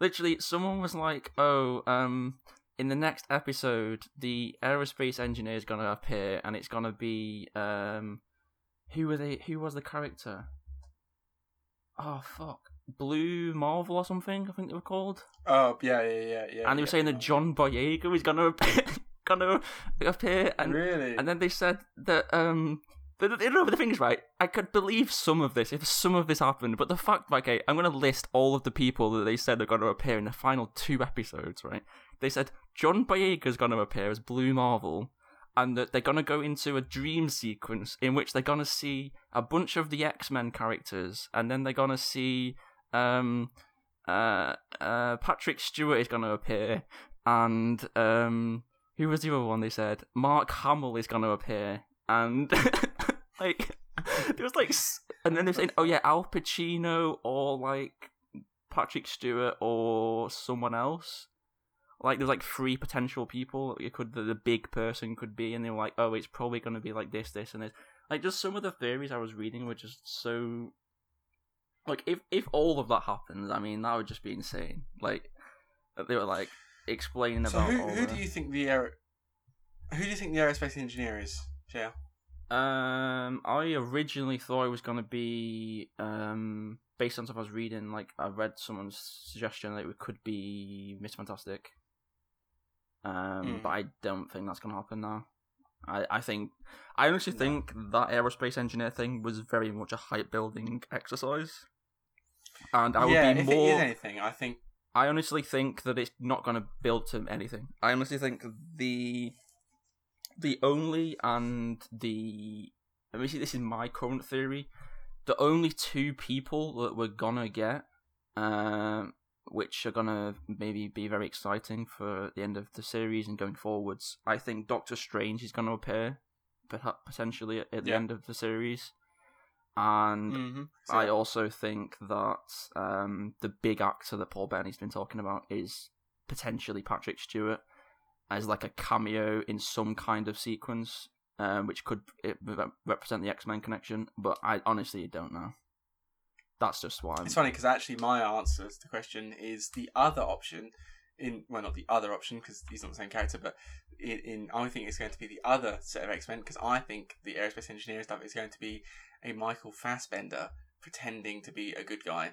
literally, someone was like, "Oh, um." In the next episode, the aerospace engineer is gonna appear, and it's gonna be um, who were they? Who was the character? Oh fuck, Blue Marvel or something. I think they were called. Oh yeah, yeah, yeah, yeah. and he was yeah, saying yeah. that John Boyega is gonna [laughs] appear, gonna appear, and really, and then they said that um. You know if the thing is, right? I could believe some of this if some of this happened, but the fact, like, okay, I'm going to list all of the people that they said are going to appear in the final two episodes, right? They said John Boyega's going to appear as Blue Marvel, and that they're going to go into a dream sequence in which they're going to see a bunch of the X Men characters, and then they're going to see um, uh, uh, Patrick Stewart is going to appear, and um, who was the other one? They said Mark Hamill is going to appear, and [laughs] like there was like, and then they're saying, oh yeah, Al Pacino or like Patrick Stewart or someone else. Like there's like three potential people it could the, the big person could be, and they were like, oh, it's probably going to be like this, this, and this. Like just some of the theories I was reading were just so. Like if if all of that happens, I mean that would just be insane. Like they were like explaining so about who, who the... do you think the aer- who do you think the aerospace engineer is? Yeah. Um, I originally thought it was going to be um based on stuff I was reading. Like I read someone's suggestion that it could be Mr. Fantastic. Um, Mm. but I don't think that's going to happen now. I I think I honestly No. think that aerospace engineer thing was very much a hype building exercise, and I would yeah, be if more. it is anything, I think I honestly think that it's not going to build to anything. I honestly think the the only and the I mean, see, this is my current theory. The only two people that we're gonna get, um, which are gonna maybe be very exciting for the end of the series and going forwards. I think Doctor Strange is gonna appear, potentially at, the Yeah. end of the series, and Mhm. I also think that um, the big actor that Paul Bettany's been talking about is potentially Patrick Stewart as like a cameo in some kind of sequence, um, which could it, re- represent the X Men connection. But I honestly don't know. That's just why. I'm... It's funny because actually my answer to the question is the other option. In well, not the other option because he's not the same character, but in, in I think it's going to be the other set of X Men because I think the aerospace engineer stuff is going to be a Michael Fassbender pretending to be a good guy.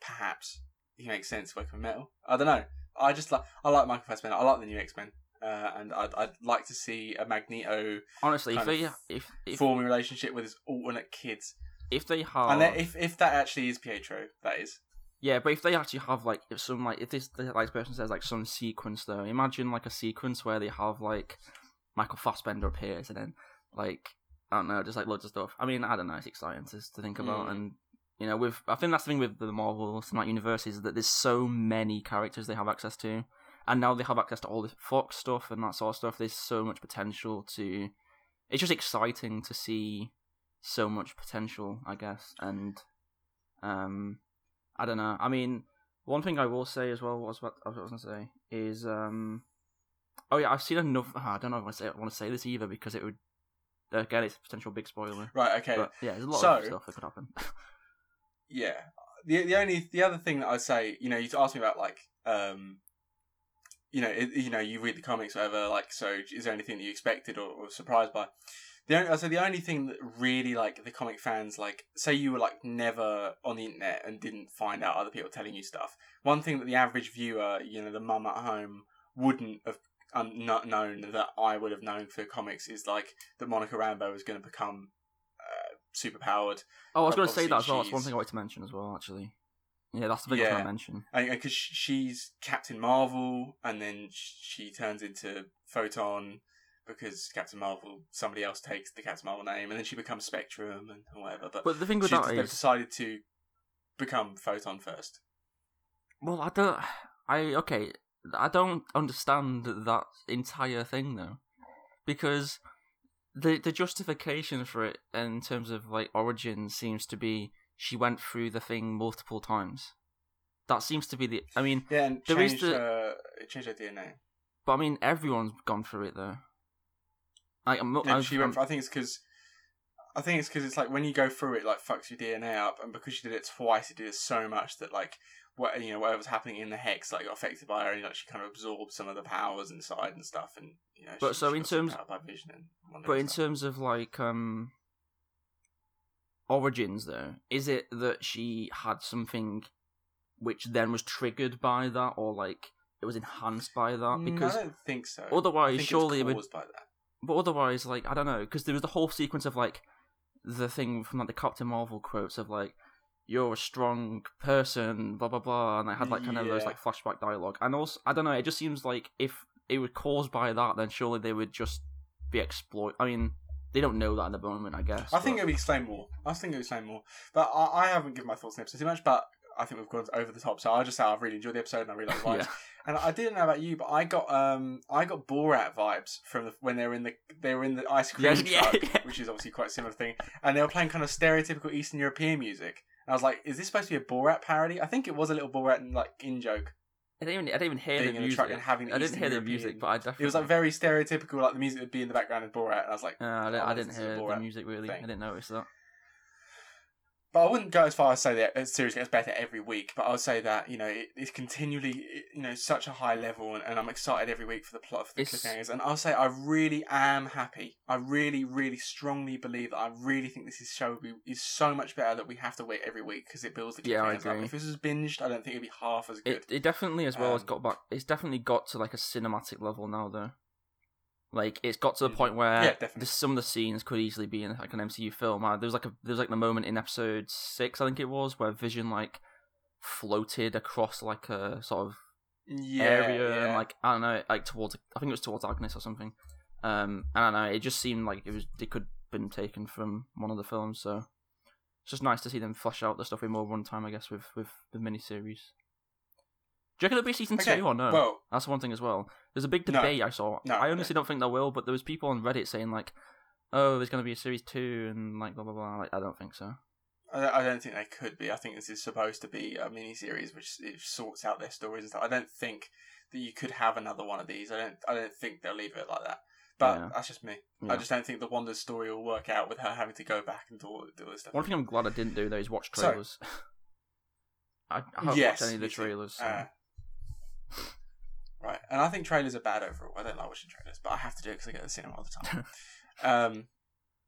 Perhaps he makes sense working with metal. I don't know. I just like I like Michael Fassbender. I like the new X Men, uh, and I'd, I'd like to see a Magneto Honestly, if of if if, forming relationship with his alternate kids, if they have and then if if that actually is Pietro, that is. Yeah, but if they actually have like if some like if this like person says like some sequence though, imagine like a sequence where they have like Michael Fassbender appears and then like I don't know, just like loads of stuff. I mean, I don't know, it's exciting to, to think about Mm. and you know, with I think that's the thing with the Marvel Cinematic Universe is that there's so many characters they have access to, and now they have access to all the Fox stuff and that sort of stuff. There's so much potential to. It's just exciting to see so much potential, I guess, and um, I don't know. I mean, one thing I will say as well was what I was going to say is um, oh yeah, I've seen enough. I don't know if I want to say, I want to say this either because it would again it's a potential big spoiler. Right. Okay. But yeah, there's a lot So- of stuff that could happen. [laughs] Yeah. The the only the other thing that I'd say, you know, you asked me about like um you know, it, you know, you read the comics, whatever. Like, so is there anything that you expected or, or surprised by? The only, so the only thing that really like the comic fans like, say you were like never on the internet and didn't find out other people telling you stuff. One thing that the average viewer, you know, the mum at home wouldn't have um, not known that I would have known for comics is like that Monica Rambeau was going to become uh, super powered Oh, I was going to say that as well. That's one thing I wanted to mention as well. Actually, yeah, that's the biggest thing I was going to mention. because she's Captain Marvel, and then she turns into Photon because Captain Marvel, somebody else takes the Captain Marvel name, and then she becomes Spectrum and whatever. But, But the thing with she's- that they've is, decided to become Photon first. well, I don't. I okay. I don't understand that entire thing though, because the the justification for it in terms of like origin seems to be she went through the thing multiple times. That seems to be the. I mean, Yeah, and There is changed, the- her, it changed her DNA. but I mean, everyone's gone through it though. I'm, Yeah, I've- she went. For, I think it's because. I think it's because it's like when you go through it, like fucks your DNA up, and because she did it twice, it did so much that like what you know whatever was happening in the hex like got affected by her, and like she kind of absorbed some of the powers inside and stuff, and you know. But she, so she in terms- by Vision But in stuff. terms of like um origins though, is it that she had something which then was triggered by that or like it was enhanced by that? Mm, Because I don't think so. otherwise I think surely it would by that. But otherwise like I don't know, because there was the whole sequence of like the thing from like the Captain Marvel quotes of like you're a strong person, blah blah blah, and I had like kind of those like flashback dialogue. And also, I don't know, it just seems like if it was caused by that, then surely they would just be exploit. I mean, they don't know that at the moment, I guess. I think it'll be explained more. I think it'll be explained more. But I, I haven't given my thoughts on the episode too much, but I think we've gone over the top. So I'll just say I've really enjoyed the episode and I really like the [laughs] vibes. yeah. And I didn't know about you, but I got um I got Borat vibes from the, when they were in the they were in the ice cream yeah, truck, yeah. which is obviously quite a similar thing, and they were playing kind of stereotypical Eastern European music. And I was like, is this supposed to be a Borat parody? I think it was a little Borat like in joke. I didn't even I didn't even hear the music. truck and having I didn't Eastern hear the European- music, but I definitely It was like very stereotypical, like the music would be in the background of Borat. And I was like, Uh, I, didn't, Oh, I didn't hear the music really. thing. I didn't notice that. But I wouldn't go as far as say that the series gets better every week. But I would say that you know it, it's continually you know such a high level, and, and I'm excited every week for the plot for the It's- cliffhangers. And I'll say I really am happy. I really, really strongly believe that I really think this is show be, is so much better that we have to wait every week because it builds the cliffhangers Yeah, I up. agree. If this was binged, I don't think it'd be half as good. It it definitely as well has Um, got back. It's definitely got to like a cinematic level now though. Like it's got to the Mhm. point where Yeah, the- some of the scenes could easily be in like an MCU film. Uh, there was like a there was like the moment in episode six, I think it was, where Vision like floated across like a sort of yeah, area yeah. and like I don't know, like towards I think it was towards Agnes or something. Um, I don't know. It just seemed like it was it could have been taken from one of the films. So it's just nice to see them flesh out the stuff with more runtime, I guess, with with the miniseries. Do you reckon it'll be season okay, two or no? Well, That's one thing as well. There's a big No. debate I saw. No, I no. honestly don't think there will, but there was people on Reddit saying like, "Oh, there's going to be a series two and like blah blah blah." Like, I don't think so. I don't- think they could be. I think this is supposed to be a mini series which it sorts out their stories and stuff. I don't think that you could have another one of these. I don't. I don't think they'll leave it like that. But Yeah. that's just me. Yeah. I just don't think the Wanda's story will work out with her having to go back and do all, do all this stuff. One thing I'm glad I didn't do though is watch So- trailers. [laughs] I, I haven't yes, watched any of the trailers. So. Uh, right, and I think trailers are bad overall. I don't like watching trailers, but I have to do it because I get to the cinema all the time. [laughs] um,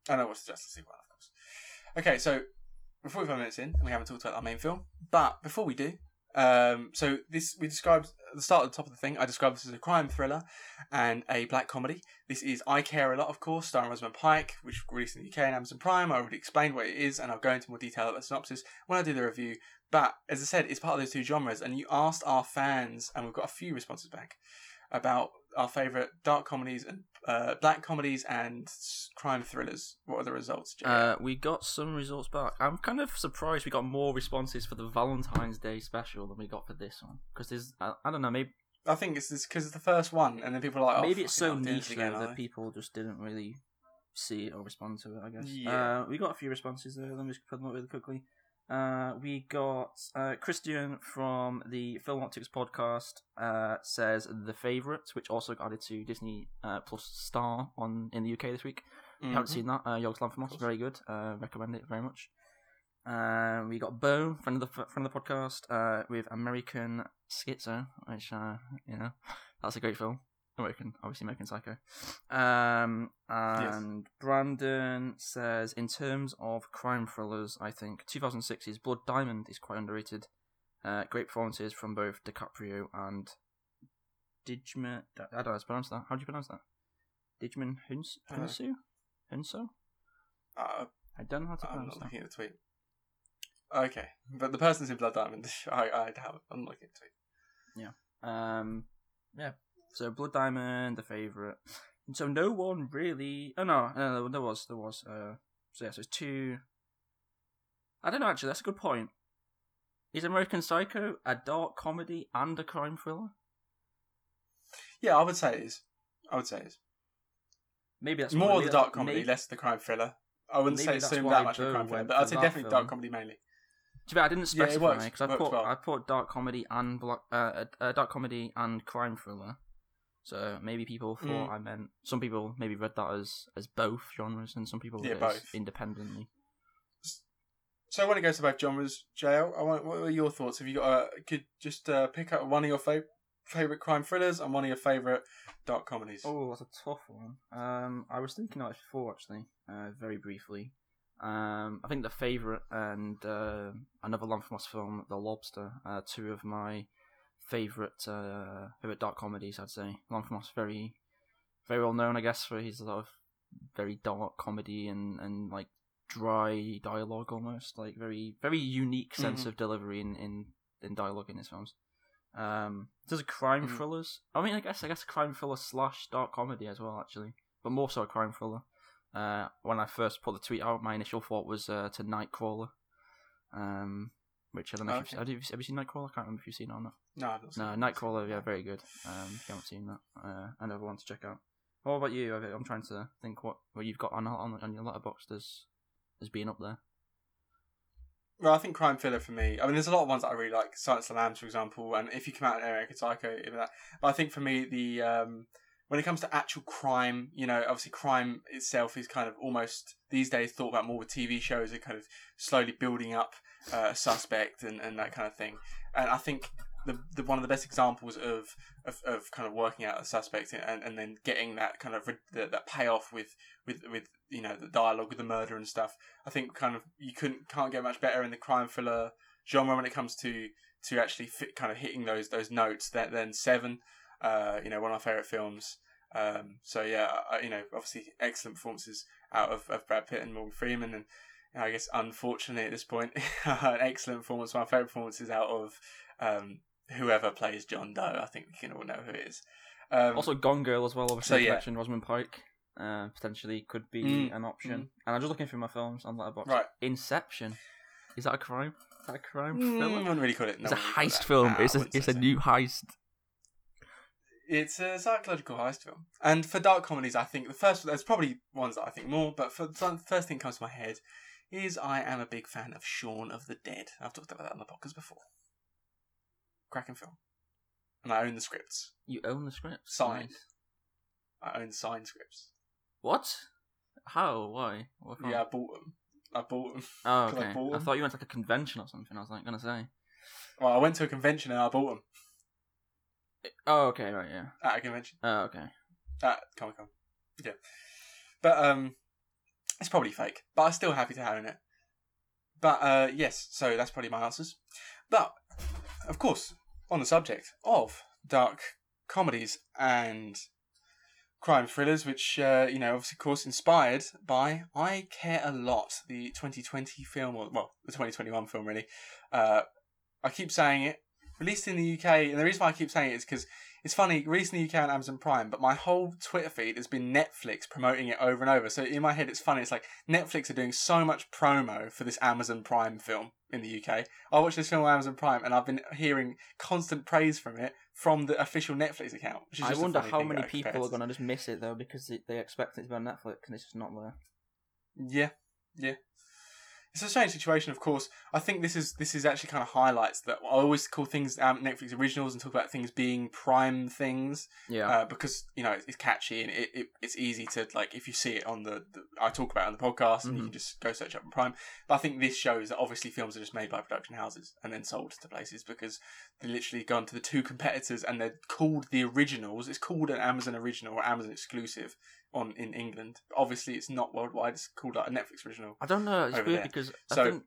I don't watch the Justice League one, of course. Okay, so we're 45 minutes in, and we haven't talked about our main film. But before we do, um, so this we described at the start at the top of the thing. I described this as a crime thriller and a black comedy. This is I Care a Lot, of course, starring Rosamund Pike, which released in the UK and Amazon Prime. I already explained what it is, and I'll go into more detail about the synopsis when I do the review. But as I said, it's part of those two genres, and you asked our fans, and we've got a few responses back about our favourite dark comedies and uh, black comedies and crime thrillers. What are the results, Jay? Uh, we got some results back. I'm kind of surprised we got more responses for the Valentine's Day special than we got for this one. Because there's, I, I don't know, maybe I think it's because it's the first one, and then people are like, oh, maybe it's so niche again, though, that people just didn't really see it or respond to it. I guess. Yeah. Uh, we got a few responses there. Let me just put them up really quickly. Uh, we got uh, Christian from the Film Optics podcast uh, says the favorite, which also got added to Disney uh, Plus Star on in the UK this week. You haven't seen that, uh, Yorgos Lanthimos, very good. Uh, recommend it very much. Uh, we got Bo, friend of the friend of the podcast, uh, with American Schizo, which uh, you know, That's a great film. American, obviously American Psycho. Um, and Brandon says, in terms of crime thrillers, I think 2006's Blood Diamond is quite underrated. Uh, great performances from both DiCaprio and Dijman. I don't know how to pronounce that. How do you pronounce that? Dijman Huns- Uh, Hunsu? Hunso? Uh, I don't know how to pronounce I'm not that. looking at the tweet. Okay, but the person's in Blood Diamond. [laughs] I, I have. I'm looking at the tweet. Yeah. Um, yeah. So Blood Diamond, the favorite. And so no one really. Oh no, no, there was, there was. Uh, so yeah, so it's two. I don't know. Actually, that's a good point. Is American Psycho a dark comedy and a crime thriller? Yeah, I would say it is. I would say it is. Maybe that's More of the dark comedy, may- less the crime thriller. I wouldn't say assume that much of crime thriller, but I'd say definitely dark comedy mainly. To be I didn't specify because I put well. I put dark comedy and black, uh, uh, dark comedy and crime thriller. So maybe people thought Mm. I meant some people maybe read that as as both genres, and some people Yeah, read it as both. independently. So when it goes to both genres, JL, I want, what are your thoughts? Have you got a, could just uh, pick up one of your fav- favorite crime thrillers and one of your favorite dark comedies? Oh, that's a tough one. Um, I was thinking about it before actually, uh, very briefly. Um, I think the favorite and uh, another Lanthimos film, The Lobster, uh, two of my favorite uh, favorite dark comedies. I'd say Lanthimos very, very well known, I guess, for his sort of very dark comedy and and like dry dialogue almost, like very very unique sense Mhm. of delivery in in in dialogue in his films. Um, there's a crime Mhm. thrillers. I mean, I guess I guess crime thriller slash dark comedy as well, actually, but more so a crime thriller. Uh, when I first put the tweet out, my initial thought was uh, to Nightcrawler, um, which I don't know. If Okay. you've, have, you, have you seen Nightcrawler? I can't remember if you've seen it or not. no, I've not seen No, it. Nightcrawler, yeah, very good. Um, if you haven't seen that, uh, another one to check out. What about you? I'm trying to think what what you've got on on, on your letterbox as as being up there. Well, I think crime thriller for me. I mean, there's a lot of ones that I really like. Silence of the Lambs, for example, and if you come out in American Psycho, even that. But I think for me, the um, when it comes to actual crime, you know, obviously crime itself is kind of almost these days thought about more with TV shows and kind of slowly building up uh, a suspect and, and that kind of thing. And I think the, the one of the best examples of, of, of kind of working out a suspect and, and then getting that kind of re- the, that payoff with, with with you know the dialogue with the murder and stuff. I think kind of you couldn't can't get much better in the crime thriller genre when it comes to to actually fit, kind of hitting those those notes. That then Seven, uh, you know, one of my favorite films. Um, so yeah, I, you know, obviously excellent performances out of, of Brad Pitt and Morgan Freeman, and you know, I guess unfortunately at this point, [laughs] an excellent performance. My favorite performances out of um, whoever plays John Doe. I think we can all know who it is. Um, Also, Gone Girl as well. Obviously, so, yeah. mentioned Rosamund Pike. Uh, potentially could be Mm, an option. mm. And I'm just looking through my films on Letterboxd. right. Inception. Is that a crime? Is that a crime Mm, I wouldn't really call it. It's no, a I wouldn't heist film. Nah, it's a it's a new heist. It's a psychological heist film, and for dark comedies, I think the first there's probably ones that I think more, but for the first thing that comes to my head is I am a big fan of Shaun of the Dead. I've talked about that on the podcast before. Cracking film, and I own the scripts. You own the scripts. Signed. Nice. I own signed scripts. What? How? Why? What? Yeah, I bought them. I bought them. Oh, [laughs] 'cause I okay. I, 'em. thought you went to like a convention or something. I was like gonna say. Well, I went to a convention and I bought them Oh, okay, right, yeah. at a convention Oh, okay. at Comic Con. Yeah, but um, it's probably fake, but I'm still happy to have it. But uh, yes, so that's probably my answers. But of course, on the subject of dark comedies and crime thrillers, which uh, you know, obviously, of course, inspired by I Care a Lot, the 2020 film, or well, the 2021 film, really. Uh, I keep saying it. Released in the UK, and the reason why I keep saying it is because it's funny. Released in the UK on Amazon Prime, but my whole Twitter feed has been Netflix promoting it over and over. So in my head, it's funny. It's like Netflix are doing so much promo for this Amazon Prime film in the UK. I watched this film on Amazon Prime, and I've been hearing constant praise from it from the official Netflix account. I just wonder how many people are gonna just miss it though because they expect it to be on Netflix and it's just not there. Yeah, yeah. It's a strange situation. Of course, I think this is this is actually kind of highlights that I always call things um, Netflix originals and talk about things being prime things Yeah. uh, because you know it's catchy and it, it, it's easy to like if you see it on the, the I talk about it on the podcast and you Mhm. can just go search up on Prime. But I think this shows that obviously films are just made by production houses and then sold to places because they literally gone to the two competitors and they're called the originals. It's called an Amazon original or Amazon exclusive on in England. Obviously, it's not worldwide. It's called like a Netflix original. I don't know. It's weird there. because So- I think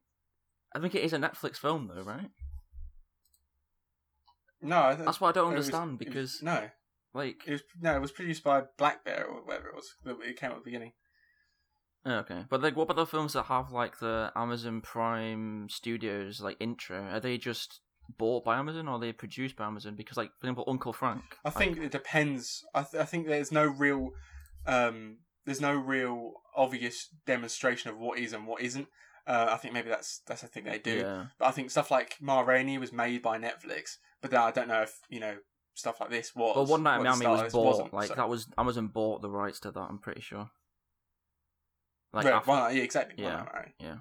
I think it is a Netflix film though, right? No, I th- That's what I don't was- understand was- because no, like it was no, it was produced by Black Bear or whatever it was. that It came at the beginning. Oh, okay, but like what about the films that have like the Amazon Prime Studios like intro? Are they just bought by Amazon or are they produced by Amazon? Because like for example, Uncle Frank. I think it depends. I, th- I think there's no real, um, there's no real obvious demonstration of what is and what isn't. Uh, I think maybe that's that's a thing they do. Yeah. But I think stuff like Ma Rainey was made by Netflix, but then I don't know if you know stuff like this was. Well, One Night in what Miami was bought. like so- that was Amazon bought the rights to that. I'm pretty sure. Like Right, after- Night- yeah, exactly. Yeah, Night yeah.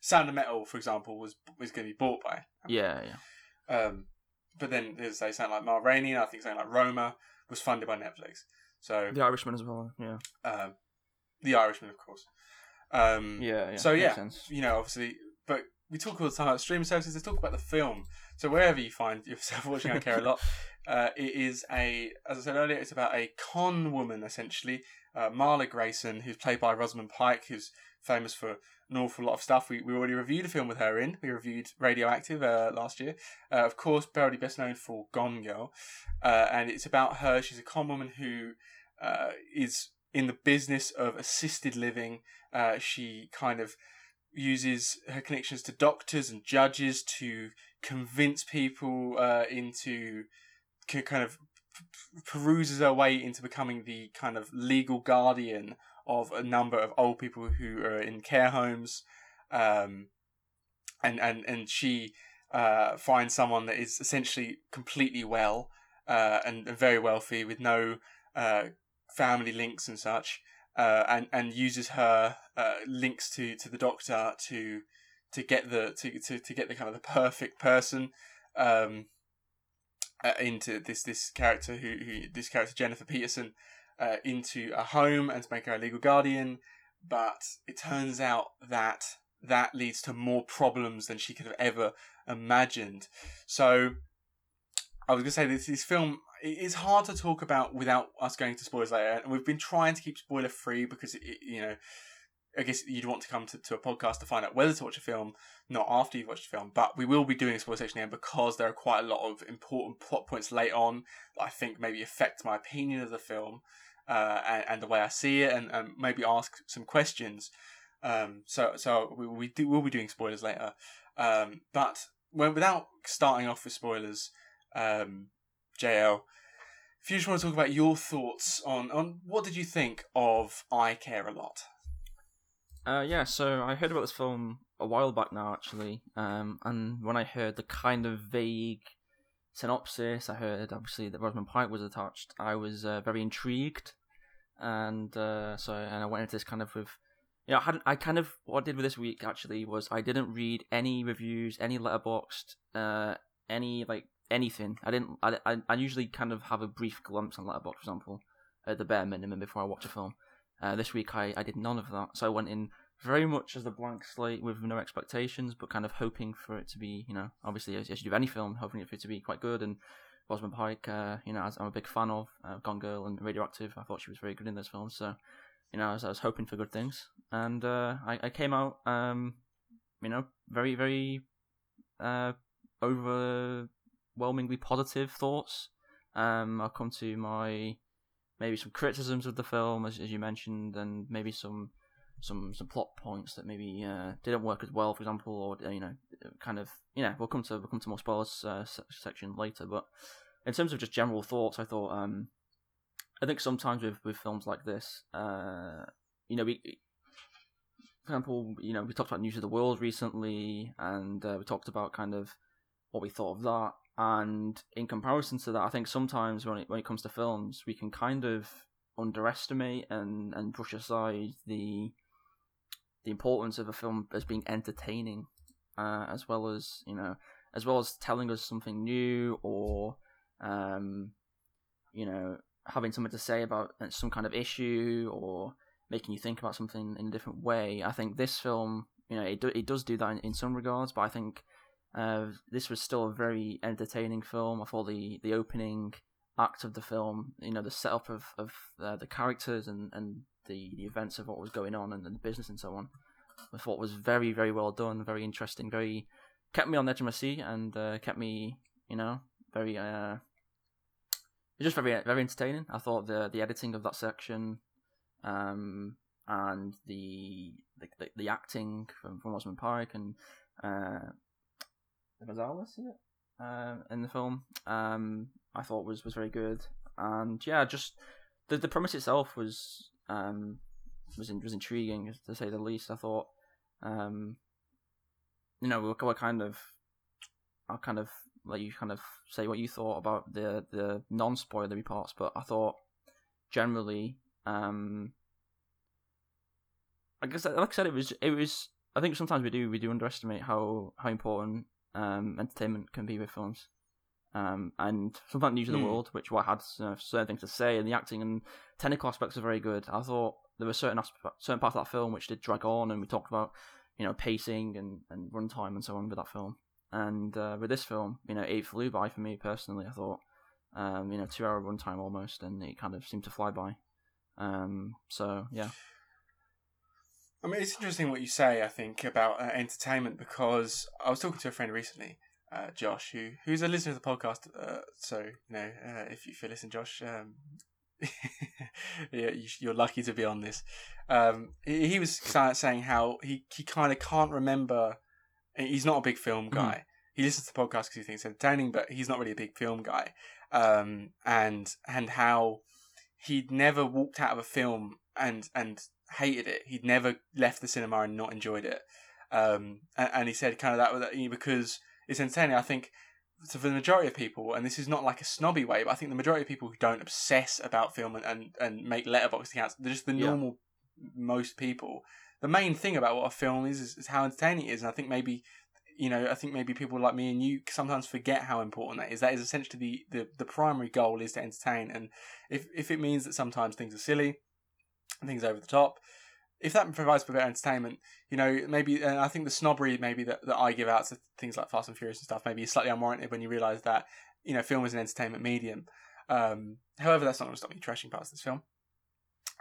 Sound of Metal, for example, was was going to be bought by. yeah, yeah. Um, but then there's they sound like Ma Rainey, and I think something like Roma was funded by Netflix. So The Irishman as well. Yeah. um, the Irishman, of course. Um, Yeah. yeah. So yeah, you know, obviously, but we talk all the time about streaming services. Let's talk about the film. So wherever you find yourself [laughs] watching, I care a lot. Uh, it is a, as I said earlier, it's about a con woman essentially, uh, Marla Grayson, who's played by Rosamund Pike, who's famous for an awful lot of stuff. We, we already reviewed a film with her in. We reviewed Radioactive uh, last year. Uh, of course, probably best known for Gone Girl, uh, and it's about her. She's a con woman who uh, is in the business of assisted living. She kind of uses her connections to doctors and judges to convince people into kind of peruses her way into becoming the kind of legal guardian of a number of old people who are in care homes um, and and and she uh, finds someone that is essentially completely well uh, and, and very wealthy with no uh, family links and such uh, and and uses her uh, links to, to the doctor to to get the to, to, to get the kind of the perfect person um, uh, into this this character who, who this character Jennifer Peterson uh, into a home and to make her a legal guardian, but it turns out that that leads to more problems than she could have ever imagined. So I was going to say this this film is hard to talk about without us going to spoilers later, and we've been trying to keep spoiler free because it, it- you know. I guess you'd want to come to, to a podcast to find out whether to watch a film, not after you've watched the film. But we will be doing a spoiler section here because there are quite a lot of important plot points late on that I think maybe affect my opinion of the film uh, and, and the way I see it, and, and maybe ask some questions. Um, so so we, we do we'll be doing spoilers later. Um, but when without starting off with spoilers, um, JL, if you just want to talk about your thoughts on on what did you think of I Care a Lot? Uh, yeah, so I heard about this film a while back now, actually. Um, and when I heard the kind of vague synopsis, I heard obviously that Rosamund Pike was attached. I was uh, very intrigued, and uh, so and I went into this kind of with, you know, I hadn't. I kind of what I did with this week actually was I didn't read any reviews, any Letterboxd, uh, any like anything. I didn't. I, I I usually kind of have a brief glimpse on Letterboxd, for example, at the bare minimum before I watch a film. Uh, this week I, I did none of that, so I went in very much as a blank slate with no expectations, but kind of hoping for it to be, you know, obviously as, as you do any film, hoping for it to be quite good. And Rosamund Pike, uh, you know, as I'm a big fan of uh, Gone Girl and Radioactive, I thought she was very good in those films. So, you know, I was, I was hoping for good things, and uh, I, I came out, um, you know, very very uh, overwhelmingly positive thoughts. Um, I'll come to my maybe some criticisms of the film, as, as you mentioned, and maybe some some some plot points that maybe uh, didn't work as well, for example, or uh, you know, kind of you know, we'll come to we'll come to more spoilers uh, se- section later. But in terms of just general thoughts, I thought um, I think sometimes with with films like this, uh, you know, we. For example, you know, we talked about News of the World recently, and uh, we talked about kind of what we thought of that. And in comparison to that, I think sometimes when it when it comes to films, we can kind of underestimate and and brush aside the the importance of a film as being entertaining, uh, as well as you know, as well as telling us something new or um, you know, having something to say about uh, some kind of issue or making you think about something in a different way. I think this film, you know, it do, it does do that in, in some regards, but I think uh, this was still a very entertaining film. I thought the the opening act of the film, you know, the setup of of uh, the characters and and the, the events of what was going on and, the business and so on, I thought was very very well done, very interesting, very kept me on the edge of my seat and uh, kept me, you know, very uh, just very very entertaining. I thought the the editing of that section, um, and the the, the, acting from from Rosamund Pike and uh, Gonzalez, is it? Uh, in the film, um, I thought was was very good, and yeah, just the the premise itself was um was in, was intriguing to say the least. I thought, um, you know, we're kind of, I kind of let you kind of say what you thought about the the non spoilery parts, but I thought generally, um, I guess like I said, it was it was. I think sometimes we do we do underestimate how how important um, entertainment can be with films. Um, and something News of the Mm. World, which I had uh, certain things to say, and the acting and technical aspects are very good. I thought there were certain aspe- certain parts of that film which did drag on, and we talked about you know pacing and and runtime and so on with that film. And uh, with this film, you know, it flew by for me personally. I thought, um, you know, two hour runtime almost, and it kind of seemed to fly by. Um, so yeah, I mean, it's interesting what you say. I think about uh, entertainment because I was talking to a friend recently, uh, Josh, who who's a listener to the podcast. Uh, so you know, uh, if you if you listen, Josh, um, [laughs] yeah, you, you're lucky to be on this. Um, he, he was saying how he he kind of can't remember. He's not a big film guy. He listens to the podcast because he thinks it's entertaining, but he's not really a big film guy. Um, and and how he'd never walked out of a film and and hated it. He'd never left the cinema and not enjoyed it. Um, and, and he said kind of that because it's entertaining. I think so for the majority of people, and this is not like a snobby way, but I think the majority of people who don't obsess about film and, and, and make Letterboxd accounts, they're just the Yeah. normal most people. The main thing about what a film is, is is how entertaining it is, and I think maybe you know, I think maybe people like me and you sometimes forget how important that is. That is essentially the, the, the primary goal is to entertain. And if, if it means that sometimes things are silly, things over the top, if that provides for better entertainment, you know, maybe, and I think the snobbery maybe that, that I give out to things like Fast and Furious and stuff maybe is slightly unwarranted when you realise that, you know, film is an entertainment medium. Um, however, that's not going to stop me trashing parts of this film.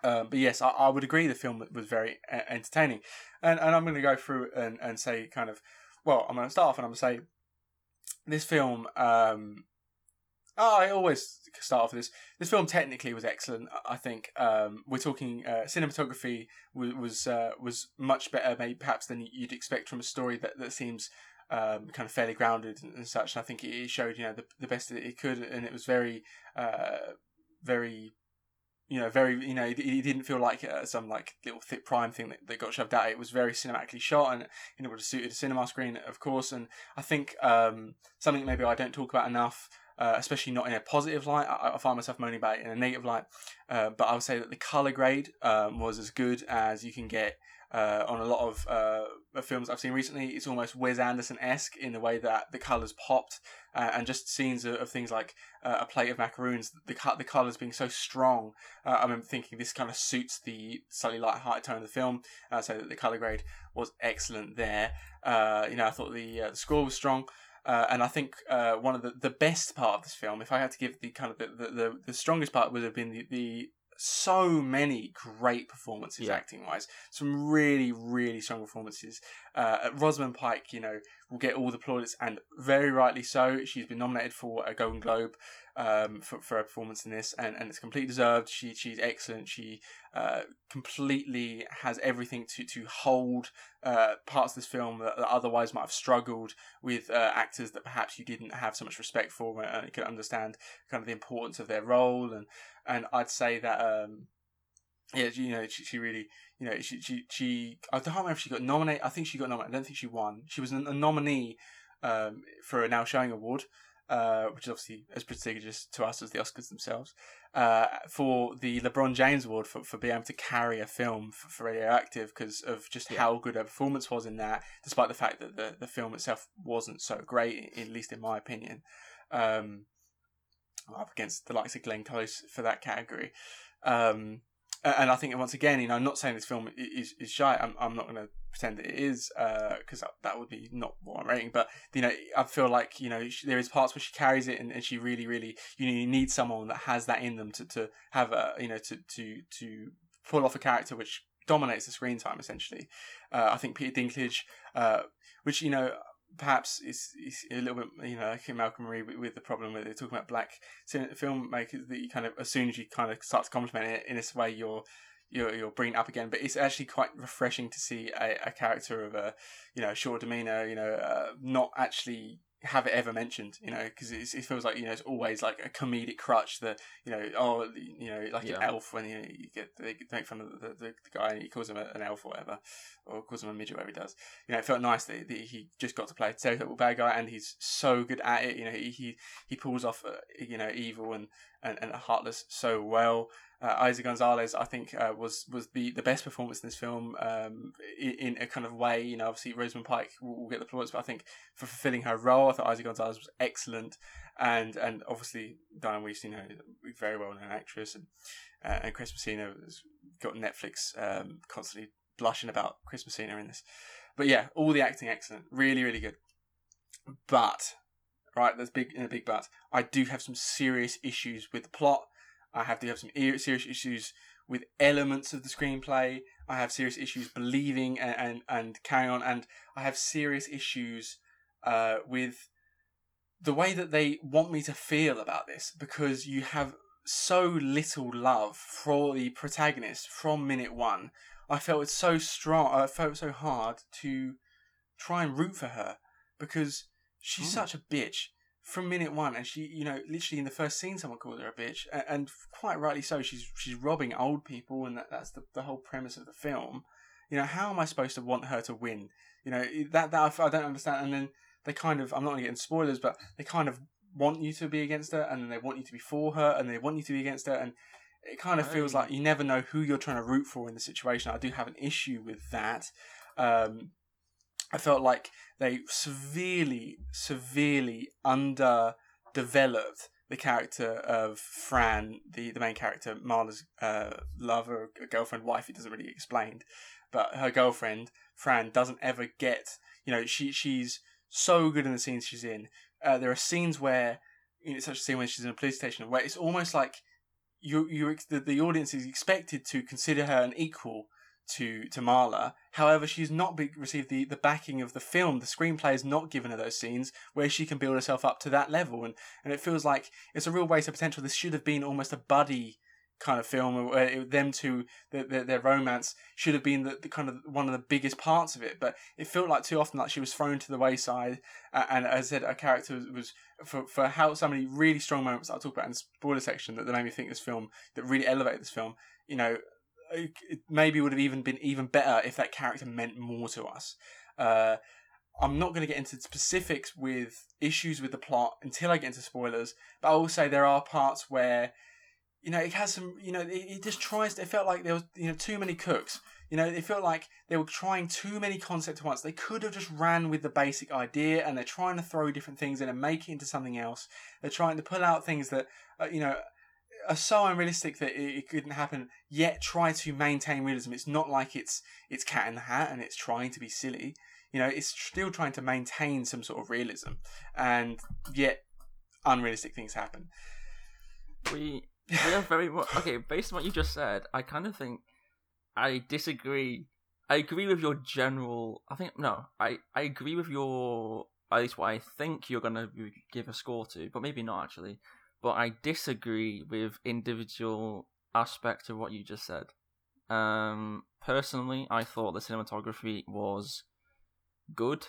Um, but yes, I, I would agree the film was very uh, entertaining. And, and I'm going to go through and, and say kind of, well, I'm going to start off and I'm going to say this film. Um, oh, I always start off with this. This film technically was excellent. I- think um, we're talking uh, cinematography was was, uh, was much better, maybe perhaps than you'd expect from a story that that seems um, kind of fairly grounded and, and such. I think it, it showed you know the the best that it could, and it was very uh, very. You know, very. You know, it, it didn't feel like uh, some like little thick prime thing that, that got shoved out. It was very cinematically shot, and know, would have suited a cinema screen, of course. And I think um, something maybe I don't talk about enough, uh, especially not in a positive light. I, I find myself moaning about it in a negative light. Uh, but I would say that the color grade um, was as good as you can get uh, on a lot of uh, films I've seen recently. It's almost Wes Anderson esque in the way that the colors popped, uh, and just scenes of, of things like uh, a plate of macaroons. The the colors being so strong. Uh, I am thinking this kind of suits the slightly light-hearted tone of the film. So that the color grade was excellent there. Uh, you know, I thought the the score was strong. Uh, and I think uh, one of the, the best part of this film, if I had to give the kind of the, the, the, the strongest part, would have been the, the so many great performances Yeah. acting wise. Some really, really strong performances. Uh, Rosamund Pike, you know, will get all the plaudits, and very rightly so. She's been nominated for a Golden Globe um, for, for her performance in this, and, and it's completely deserved. She she's excellent. She uh, completely has everything to to hold uh, parts of this film that, that otherwise might have struggled with uh, actors that perhaps you didn't have so much respect for, and you could understand kind of the importance of their role. And and I'd say that um, yeah, you know, she, she really, you know, she, she, she, I don't remember if she got nominated. I think she got nominated. I don't think she won. She was a, nominee um, for a Now Showing Award, uh, which is obviously as prestigious to us as the Oscars themselves. uh, for the LeBron James Award for, for being able to carry a film for, for Radioactive because of just Yeah. how good her performance was in that, despite the fact that the, the film itself wasn't so great, at least in my opinion. Um, up against the likes of Glenn Close for that category. Um, and I think once again, you know, I'm not saying this film is, is shy. I'm, I'm not going to pretend that it is because that, that would be not what I'm rating. But you know, I feel like you know she, there is parts where she carries it, and, and she really, really, you know, you need someone that has that in them to, to have a you know to to to pull off a character which dominates the screen time essentially. Uh, I think Peter Dinklage, uh, which you know. Perhaps is is a little bit, you know, like Malcolm Marie with, with the problem they're talking about black filmmakers that you kind of as soon as you kind of start to compliment it in this way, you're you're you're bringing it up again. But it's actually quite refreshing to see a, a character of a you know short demeanor, you know, uh, not actually have it ever mentioned, you know, because it feels like you know it's always like a comedic crutch that you know oh you know like Yeah. an elf when you, you get they make fun of the, the, the guy and he calls him a, an elf or whatever or calls him a midget whatever he does you know it felt nice that, that he just got to play a stereotypical bad guy and he's so good at it you know he he, he pulls off uh, you know evil and, and and heartless so well uh, Eiza Gonzalez, I think, uh, was was the, the best performance in this film um, in, in a kind of way. You know, obviously Rosamund Pike will, will get the plaudits, but I think for fulfilling her role, I thought Eiza Gonzalez was excellent, and and obviously Dianne Wiest, you know, very well known actress, and uh, and Chris Messina has got Netflix um, constantly blushing about Chris Messina in this. But yeah, all the acting excellent, really really good. But right, there's big in a big but. I do have some serious issues with the plot. I have to have some serious issues with elements of the screenplay. I have serious issues believing and, and, and carrying on, and I have serious issues uh, with the way that they want me to feel about this because you have so little love for the protagonist from minute one. I felt it's so strong. I felt so hard to try and root for her because she's Hmm. such a bitch from minute one, and she, you know, literally in the first scene, someone called her a bitch, and, and quite rightly so. She's she's robbing old people, and that, that's the the whole premise of the film. You know, how am I supposed to want her to win? You know, that that I, I don't understand. And then they kind of, I'm not going to get into spoilers, but they kind of want you to be against her, and then they want you to be for her, and they want you to be against her, and it kind of feels like you never know who you're trying to root for in the situation. I do have an issue with that. Um, I felt like they severely, severely underdeveloped the character of Fran, the, the main character, Marla's uh, lover, girlfriend, wife. It doesn't really explained, but her girlfriend, Fran, doesn't ever get. You know, she she's so good in the scenes she's in. Uh, there are scenes where, you know, such a scene when she's in a police station, where it's almost like you you the, the audience is expected to consider her an equal to to Marla. However, she's not be, received the, the backing of the film. The screenplay has not given her those scenes where she can build herself up to that level, and and it feels like it's a real waste of potential. This should have been almost a buddy kind of film where it, them two their, their, their romance should have been the, the kind of one of the biggest parts of it but it felt like too often like she was thrown to the wayside uh, and as i said her character was, was for, for how so many really strong moments i'll talk about in the spoiler section that, that made me think this film that really elevated this film you know it maybe would have even been even better if that character meant more to us. Uh, I'm not going to get into specifics with issues with the plot until I get into spoilers, but I will say there are parts where, you know, it has some, you know, it, it just tries. It felt like there was, you know, too many cooks. You know, it felt like they were trying too many concepts at once. They could have just ran with the basic idea, and they're trying to throw different things in and make it into something else. They're trying to pull out things that, uh, you know, are so unrealistic that it, it couldn't happen. Yet try to maintain realism. It's not like it's it's Cat in the Hat and it's trying to be silly. You know, it's still trying to maintain some sort of realism, and yet unrealistic things happen. We we are very much okay. Based on what you just said, I kind of think I disagree. I agree with your general. I think no. I I agree with your at least what I think you're gonna give a score to, but maybe not actually. But I disagree with individual aspects of what you just said. Um, personally, I thought the cinematography was good.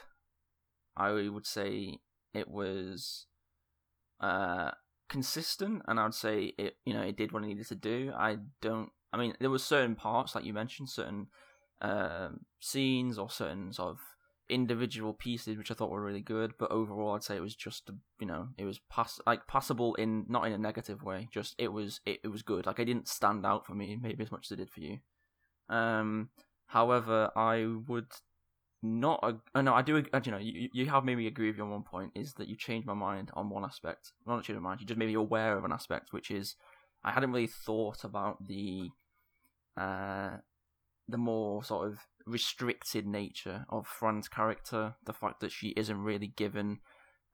I would say it was uh consistent and I'd say it you know it did what it needed to do. I don't I mean there were certain parts like you mentioned, certain um scenes or certain sort of individual pieces which I thought were really good, but overall I'd say it was just you know it was pass like passable in not in a negative way. Just it was it, it was good. Like it didn't stand out for me maybe as much as it did for you. Um, however, I would not. Uh, no, I do. Uh, you know, you you have maybe agree with you on one point is that you changed my mind on one aspect. Well, not changed my mind. You just maybe aware of an aspect, which is I hadn't really thought about the uh the more sort of restricted nature of Fran's character, the fact that she isn't really given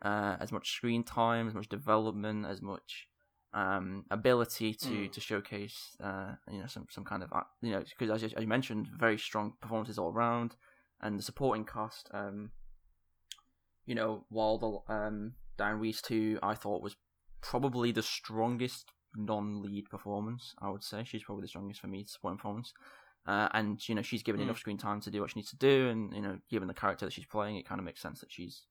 uh, as much screen time, as much development, as much um, ability to mm. to showcase, uh, you know, some some kind of you know, because as, as you mentioned, very strong performances all around, and the supporting cast, um, you know, while the um, Dianne Wiest too, I thought was probably the strongest non-lead performance. I would say she's probably the strongest for me supporting performance. Uh, and you know she's given mm. enough screen time to do what she needs to do, and you know given the character that she's playing, it kind of makes sense that she's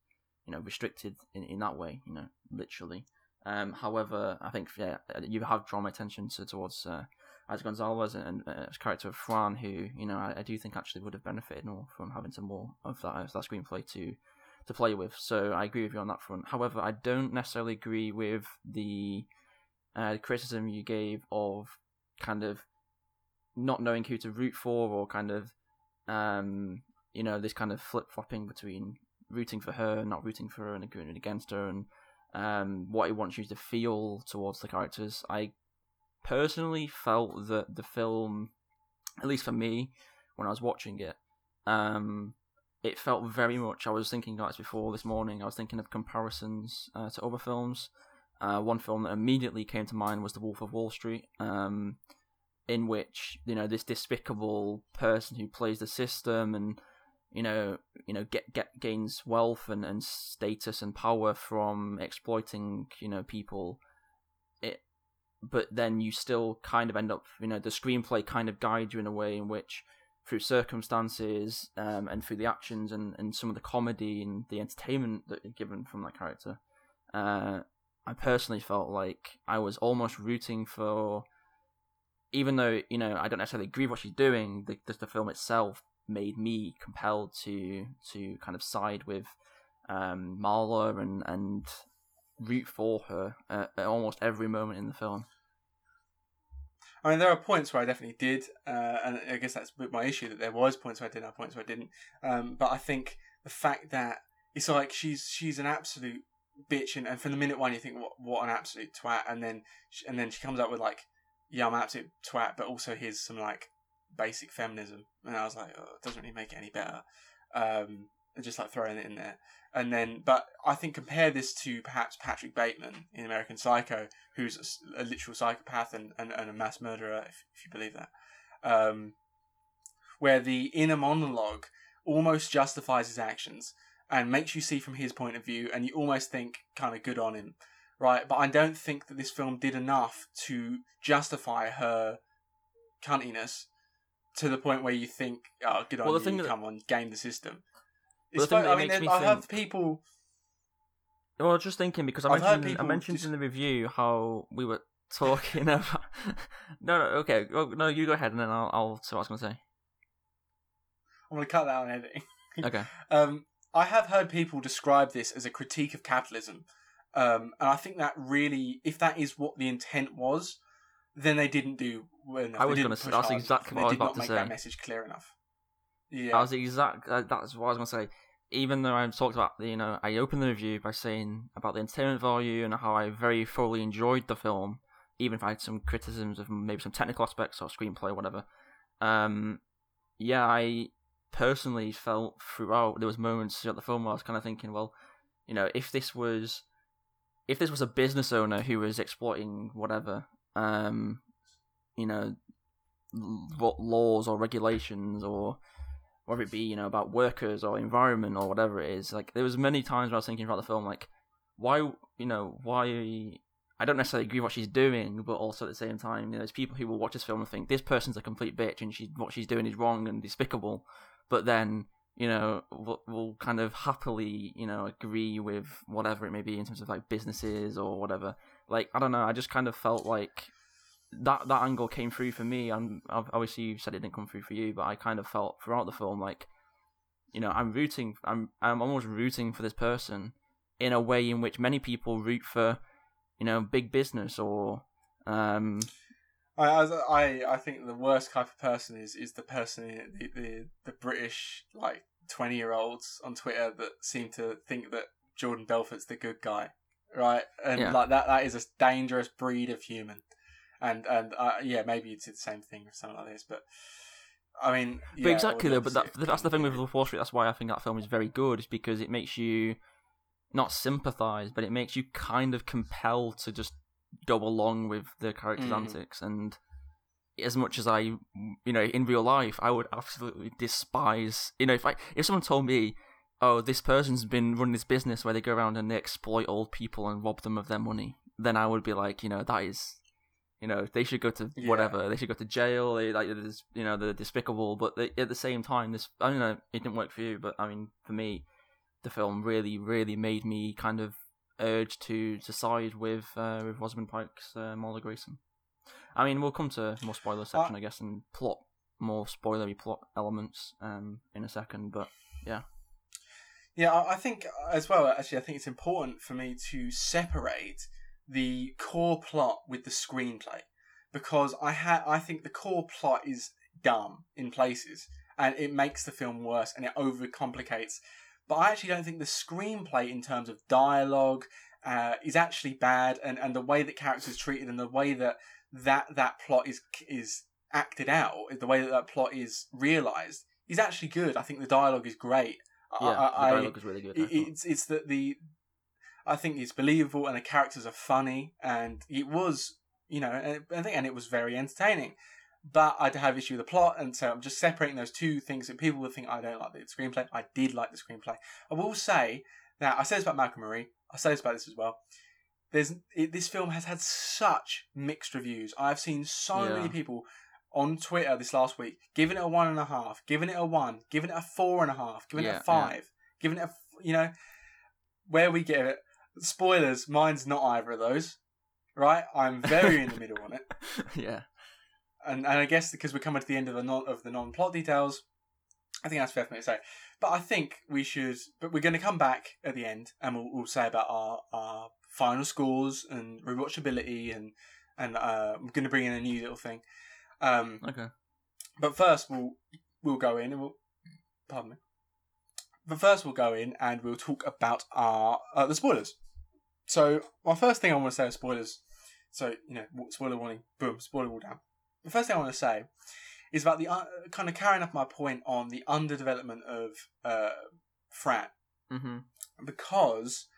you know restricted in, in that way, you know, literally. Um, however, I think yeah, you have drawn my attention to, towards uh, Eiza Gonzalez and, and uh, character of Fran, who you know I, I, do think actually would have benefited more from having some more of that of that screenplay to to play with. So I agree with you on that front. However, I don't necessarily agree with the uh, criticism you gave of kind of not knowing who to root for or kind of um you know this kind of flip flopping between rooting for her, not rooting for her, and agreeing against her, and um, what he wants you to feel towards the characters. I personally felt that the film, at least for me, when I was watching it, um, it felt very much. I was thinking about this before this morning. I was thinking of comparisons uh, to other films. Uh, one film that immediately came to mind was The Wolf of Wall Street. Um, in which you know this despicable person who plays the system and you know you know get get gains wealth and, and status and power from exploiting you know people. It but then you still kind of end up you know the screenplay kind of guides you in a way in which through circumstances um, and through the actions and, and some of the comedy and the entertainment that you're given from that character uh, I personally felt like I was almost rooting for even though you know I don't necessarily agree with what she's doing, the, the, the film itself made me compelled to to kind of side with um, Marla and and root for her at, at, almost every moment in the film. I mean, there are points where I definitely did, uh, and I guess that's my issue that there was points where I did, have points where I didn't. Um, but I think the fact that it's like she's she's an absolute bitch, and, and from the minute one you think what what an absolute twat, and then and then she comes up with like yeah, I'm an absolute twat, but also here's some like basic feminism, and I was like, oh, it doesn't really make it any better. Um, just like throwing it in there, and then, but I think compare this to perhaps Patrick Bateman in American Psycho, who's a, a literal psychopath and, and, and, a mass murderer, if, if you believe that, um, where the inner monologue almost justifies his actions and makes you see from his point of view, and you almost think kind of good on him right? But I don't think that this film did enough to justify her cuntiness to the point where you think, oh, good well, on the you, thing that... come on, game the system. Well, the I mean, I think... have people. Well, I was just thinking because I I've mentioned I mentioned just... in the review how we were talking [laughs] about. no, no, okay, no, you go ahead, and then I'll, I'll say what I was going to say. I'm going to cut that on editing. okay. [laughs] Um, I have heard people describe this as a critique of capitalism, um, and I think that really, if that is what the intent was, then they didn't do well enough. I was going to say that's exactly what I was about to say. That message clear enough. Yeah, that was exact. Uh, that's what I was going to say. Even though I talked about, you know, I opened the review by saying about the entertainment value and how I very thoroughly enjoyed the film, even if I had some criticisms of maybe some technical aspects or screenplay or whatever. Um, yeah, I personally felt throughout there was moments throughout the film where I was kind of thinking, well, you know, if this was if this was a business owner who was exploiting whatever, um, you know, what laws or regulations or whether it be you know about workers or environment or whatever it is, like there was many times where I was thinking about the film, like why you know why I don't necessarily agree with what she's doing, but also at the same time, you know, there's people who will watch this film and think this person's a complete bitch and she what she's doing is wrong and despicable, but then you know, will, will kind of happily, you know, agree with whatever it may be in terms of like businesses or whatever. Like, I don't know, I just kind of felt like that that angle came through for me. And obviously, you said it didn't come through for you, but I kind of felt throughout the film like you know, I'm rooting. I'm I'm almost rooting for this person in a way in which many people root for, you know, big business or. Um, I, I I think the worst type of person is is the person the the, the British like twenty year olds on Twitter that seem to think that Jordan Belfort's the good guy, right? And Yeah. like that that is a dangerous breed of human. And and uh, yeah, maybe you the same thing with something like this, but I mean, But exactly though. But that, that's the thing with can be Wolf Wall Street. That's why I think that film is very good. Is because it makes you not sympathize, but it makes you kind of compelled to just go along with the characters' Mhm. antics. And as much as I, you know, in real life, I would absolutely despise. You know, if I if someone told me, "Oh, this person's been running this business where they go around and they exploit old people and rob them of their money," then I would be like, you know, that is. You know, they should go to Yeah. whatever. They should go to jail. They like, you know, they're despicable. But they, at the same time, this I don't know. It didn't work for you, but I mean, for me, the film really, really made me kind of urge to to side with uh, with Rosamund Pike's uh, Marla Grayson. I mean, we'll come to more spoiler section, I guess, and plot more spoilery plot elements um in a second. But Yeah, yeah, I think as well. Actually, I think it's important for me to separate the core plot with the screenplay because I ha- I think the core plot is dumb in places and it makes the film worse and it overcomplicates. But I actually don't think the screenplay in terms of dialogue uh, is actually bad and, and the way that characters are treated and the way that that that plot is is acted out, the way that that plot is realized is actually good. I think the dialogue is great. I- yeah, I, the I- dialogue is really good. I it, it's it's that the I think it's believable and the characters are funny and it was you know I think and it was very entertaining. But I have issue with the plot, and so I'm just separating those two things. That people would think I don't like the screenplay. I did like the screenplay. I will say that I said this about Malcolm Marie. I say this about this as well. There's it, this film has had such mixed reviews. I've seen so Yeah. many people on Twitter this last week giving it a one and a half, giving it a one, giving it a four and a half, giving it a five, giving it a you know where we give it. Spoilers, mine's not either of those. Right, I'm very in the middle on it, [laughs] yeah, and and I guess because we're coming to the end of the non of the non plot details, I think that's fair for me to say. But I think we should. But we're going to come back at the end, and we'll, we'll say about our our final scores and rewatchability, and and uh, I'm going to bring in a new little thing. Um, okay. but first, we'll we'll go in and we'll pardon me. But first, we'll go in and we'll talk about our uh, the spoilers. So, my first thing I want to say is spoilers. So, you know, spoiler warning, boom, spoiler all down. The first thing I want to say is about the uh, kind of carrying up my point on the underdevelopment of uh, Fran. Hmm because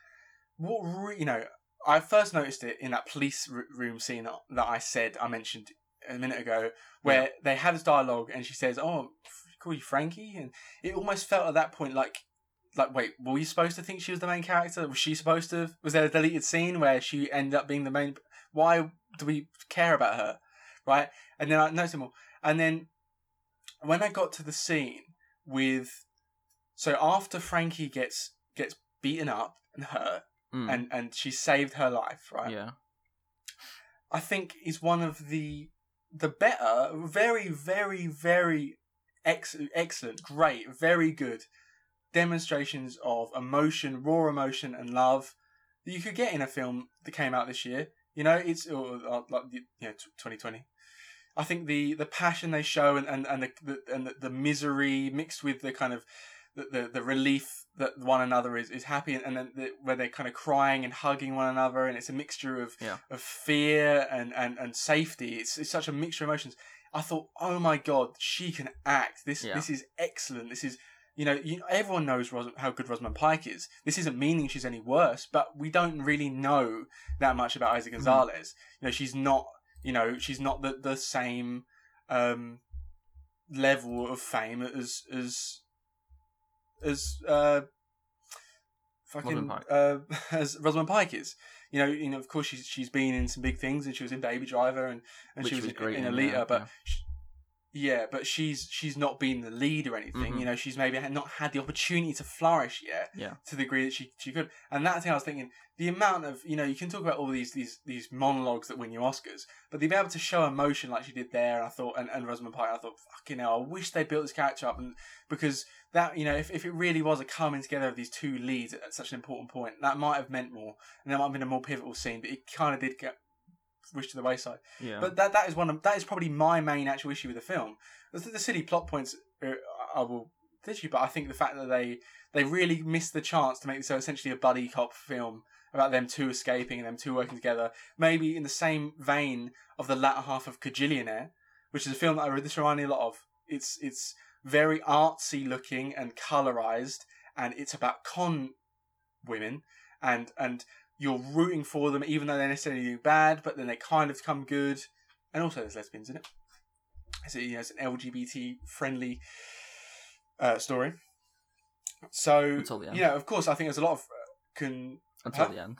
what re- you know i first noticed it in that police r- room scene that, that i said i mentioned a minute ago where Yeah. they have this dialogue and she says oh call you frankie? And it almost felt at that point like like wait were we supposed to think she was the main character? Was she supposed to was there a deleted scene where she ended up being the main why do we care about her right? And then i more and then when i got to the scene with so after frankie gets gets beaten up and hurt Mm. and and she saved her life right? Yeah, i think is one of the the better very very very ex- excellent great very good demonstrations of emotion raw emotion and love that you could get in a film that came out this year. You know it's or, or, like you know 2020 i think the the passion they show and and, and the, the and the, the misery mixed with the kind of the, the, the relief that one another is, is happy and, and then the, where they're kind of crying and hugging one another and it's a mixture of Yeah. of fear and, and, and safety it's, it's such a mixture of emotions i thought oh my god she can act this Yeah. this is excellent this is you know, you, everyone knows Ros- how good Rosamund Pike is. This isn't meaning she's any worse, but we don't really know that much about Eiza mm-hmm. Gonzalez. You know, she's not, you know, she's not the, the same um, level of fame as as as uh, fucking Rosamund Pike. uh, [laughs] as Rosamund Pike is. You know, you know, of course she's she's been in some big things, and she was in Baby Driver, and, and Which she was, was in, in, Alita, but. yeah. sh- yeah, but she's she's not been the lead or anything. Mhm. You know, she's maybe not had the opportunity to flourish yet Yeah. to the degree that she, she could. And that's how I was thinking. The amount of you know, you can talk about all these these these monologues that win you Oscars, but to be able to show emotion like she did there, and I thought, and, and Rosamund Pike, I thought, fucking hell, I wish they built this character up, and because that you know, if, if it really was a coming together of these two leads at such an important point, that might have meant more, and there might have been a more pivotal scene. But it kind of did get pushed to the wayside. Yeah. But that that is one of that is probably my main actual issue with the film. The, the silly plot points uh, I will issue, but I think the fact that they they really missed the chance to make this so essentially a buddy cop film about them two escaping and them two working together, maybe in the same vein of the latter half of Kajillionaire, which is a film that I read this reminded me a lot of. It's it's very artsy looking and colorized, and it's about con women, and and you're rooting for them even though they necessarily do bad, but then they kind of come good, and also there's lesbians in it. So you know, it's an LGBT friendly uh, story. So Until the end. you know, of course, I think there's a lot of uh, con Until Huh? the end.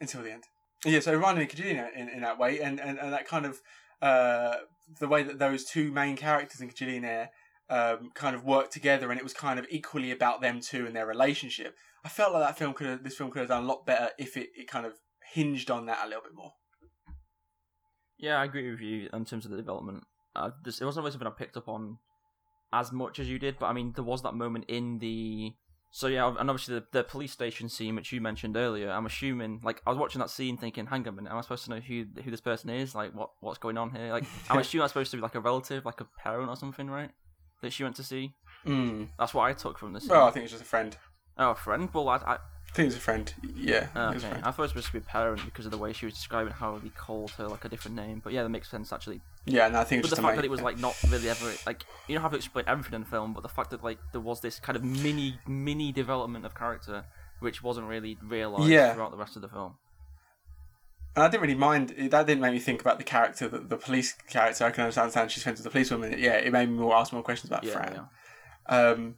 until the end. Yeah, so me of Kajillionaire in, in that way, and, and, and that kind of uh, the way that those two main characters in Kajillionaire um, kind of worked together, and it was kind of equally about them two and their relationship. I felt like that film could have, this film could have done a lot better if it, it kind of hinged on that a little bit more. Yeah, I agree with you in terms of the development. Uh, this, it wasn't really something I picked up on as much as you did, but I mean, there was that moment in the. So yeah, and obviously the, the police station scene, which you mentioned earlier. I'm assuming, like, I was watching that scene, thinking, "Hang on a minute, am I supposed to know who who this person is? Like, what what's going on here? Like, I'm assuming I'm supposed to be like a relative, like a parent or something, right? That she went to see. Mm. That's what I took from this. scene. Well, I think it's just a friend. Oh, a friend. Well, I, I I think it's a friend. Yeah, I think it's a okay. friend. I thought it was supposed to be a parent because of the way she was describing how he called her like a different name. But yeah, that makes sense actually. Yeah, no, I think it's But the fact that it was like not really ever like you don't have to explain everything in the film, but the fact that like there was this kind of mini mini development of character which wasn't really realised Yeah. throughout the rest of the film. And I didn't really mind. That didn't make me think about the character, the, the police character. I can understand she's friends with the policewoman. Yeah, it made me more ask more questions about Yeah, Fran. yeah. Um,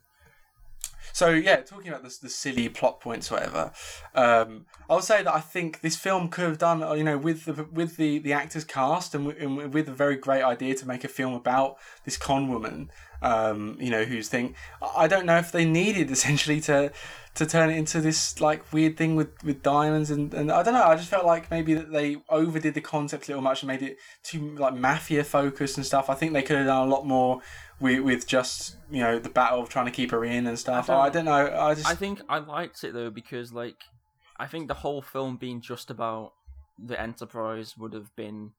so yeah, talking about the, the silly plot points, whatever. Um, I would say that I think this film could have done, uh, you know, with the with the the actors cast and, w- and with a very great idea to make a film about this con woman. Um, you know, whose thing. I I don't know if they needed [laughs] essentially to to turn it into this like weird thing with, with diamonds and, and I don't know. I just felt like maybe that they overdid the concept a little much and made it too like mafia focused and stuff. I think they could have done a lot more with with just you know the battle of trying to keep her in and stuff. I I don't- don't, know. I just I think I liked it though because like I think the whole film being just about the Enterprise would have been,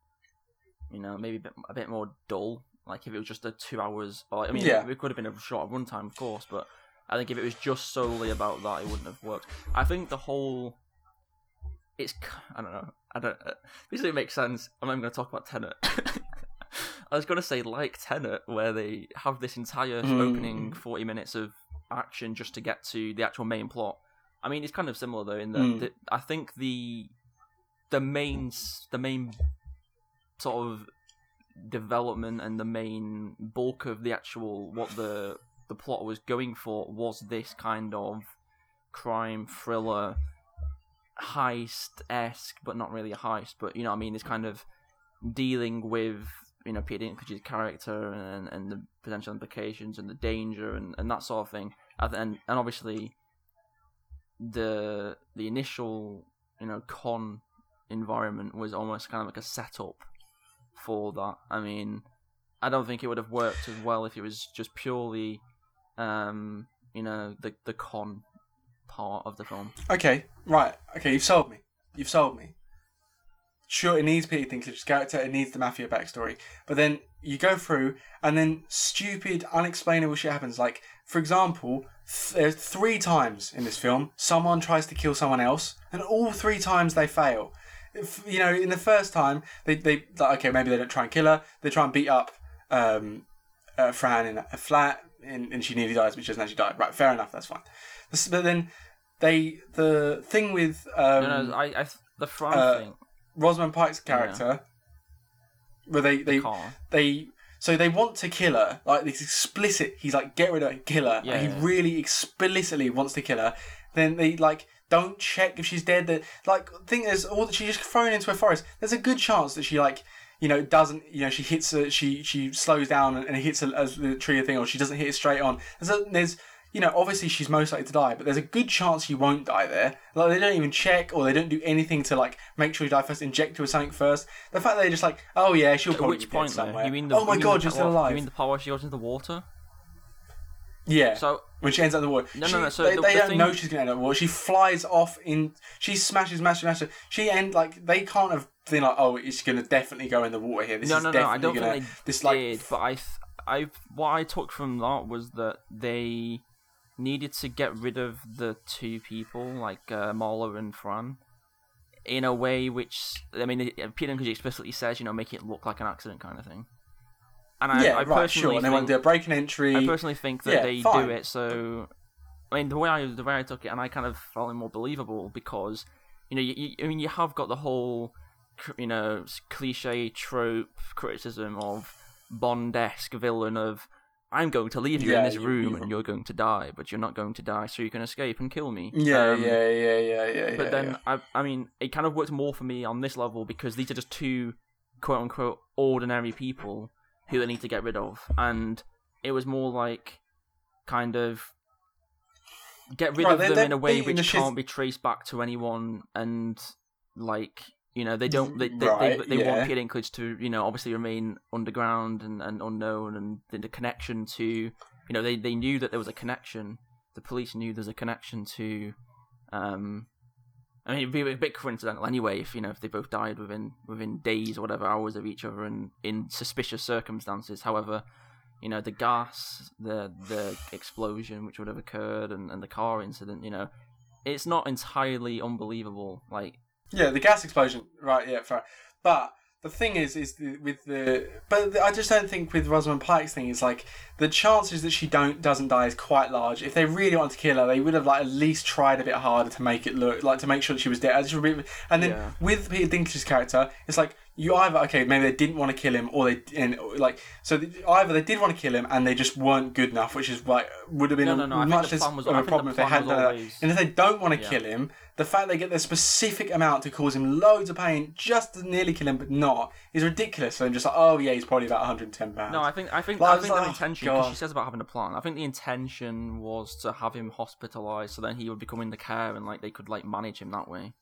you know, maybe a bit, a bit more dull. Like if it was just a two hours, or I mean, Yeah. it could have been a short runtime, of course, but I think if it was just solely about that, it wouldn't have worked. I think the whole, it's I don't know, I don't. Uh, this doesn't make sense. I'm not even going to talk about Tenet. [laughs] [laughs] I was going to say like Tenet, where they have this entire Mm. opening forty minutes of action just to get to the actual main plot. I mean, it's kind of similar though in that Mm. the, I think the the main the main sort of development and the main bulk of the actual what the the plot was going for was this kind of crime thriller heist esque, but not really a heist. But you know, what I mean, it's kind of dealing with you know Peter Dinklage's character and and the potential implications and the danger and, and that sort of thing. And and obviously the the initial you know con environment was almost kind of like a setup for that. I mean, I don't think it would have worked as well if it was just purely, um, you know, the the con part of the film. okay, right, okay. You've sold me. You've sold me. Sure, it needs Peter Dinklage's character. It needs the mafia backstory. But then you go through, and then stupid, unexplainable shit happens. Like, for example, th- there's three times in this film someone tries to kill someone else, and all three times they fail. If, you know, in the first time, they they like, okay, maybe they don't try and kill her. They try and beat up um, uh, Fran in a flat, and, and she nearly dies, but she doesn't actually die. Right, fair enough. That's fine. This- But then they the thing with um, no, no, I, I the Fran uh, thing, Rosamund Pike's character, where they they car. they so they want to kill her like this explicit. He's like get rid of her, kill her. Yeah, and he yeah. really explicitly wants to kill her. Then they like don't check if she's dead. That like thing is all that she's just thrown into a forest. There's a good chance that she like. You know, doesn't you know? She hits a, she she slows down and, and hits a, a the tree or thing, or she doesn't hit it straight on. There's a, there's you know, obviously she's most likely to die, but there's a good chance she won't die there. Like they don't even check or they don't do anything to like make sure you die first, inject her with something first. The fact that they're just like, oh yeah, she'll At probably which be point though? somewhere. You mean the oh my you mean god, the you're still alive. You mean the power she goes into the water? Yeah. So when she ends up in the water. No, no, She- no, so they, the- they the don't thing- know she's gonna end up in the water. She flies off in. She smashes, smashes, smashes. She end like they can't have been like, oh, it's gonna definitely go in the water here. This no, is no, no. I don't gonna. think they this like did, but I, th- I, what I took from that was that they needed to get rid of the two people, like uh, and Fran, in a way which I mean, Peter Dinklage explicitly says, you know, make it look like an accident kind of thing. And I, yeah, I right, personally sure. And they want think- to do a break and entry. I personally think that Yeah, they fine. do it so. I mean, the way I the way I took it, and I kind of felt it more believable because you know, you, you, I mean, you have got the whole, you know, cliche trope criticism of Bond-esque villain of I'm going to leave you in this you- room you- and you're going to die, but you're not going to die, so you can escape and kill me. yeah, Um, yeah, yeah, yeah, yeah. But yeah, then, yeah. I, I mean, it kind of worked more for me on this level because these are just two quote unquote ordinary people who they need to get rid of. And it was more like kind of get rid Right, of they're- them they're in a way which can't be traced back to anyone and like you know they don't they they, Right, they, they yeah. want Peter Dinklage to you know obviously remain underground and, and unknown and the, the connection to you know they, they knew that there was a connection the police knew there's a connection to um I mean, it'd be a bit coincidental anyway if you know if they both died within within days or whatever hours of each other and in suspicious circumstances. However, you know the gas, the the explosion which would have occurred, and, and the car incident. You know, it's not entirely unbelievable. Like, Yeah, the gas explosion. Right, yeah, fair. But the thing is, is the, with the. But I just don't think with Rosamund Pike's thing is like the chances that she don't doesn't die is quite large. If they really wanted to kill her, they would have like at least tried a bit harder to make it look like to make sure that she was dead. I just really- And then Yeah. with Peter Dinklage's character, it's like you either okay maybe they didn't want to kill him or they and like so the- either they did want to kill him and they just weren't good enough, which is like would have been No, a no, no, much the less of a problem if they hadn't that. always- And if they don't want to Yeah. kill him, the fact they get the specific amount to cause him loads of pain just to nearly kill him but not is ridiculous. So I'm just like, oh yeah, he's probably about 110 pounds. no, I think I think Well, I I think like, the oh, intention because God. she says about having a plan. I think the intention was to have him hospitalized, so then he would become in the care and like they could like manage him that way.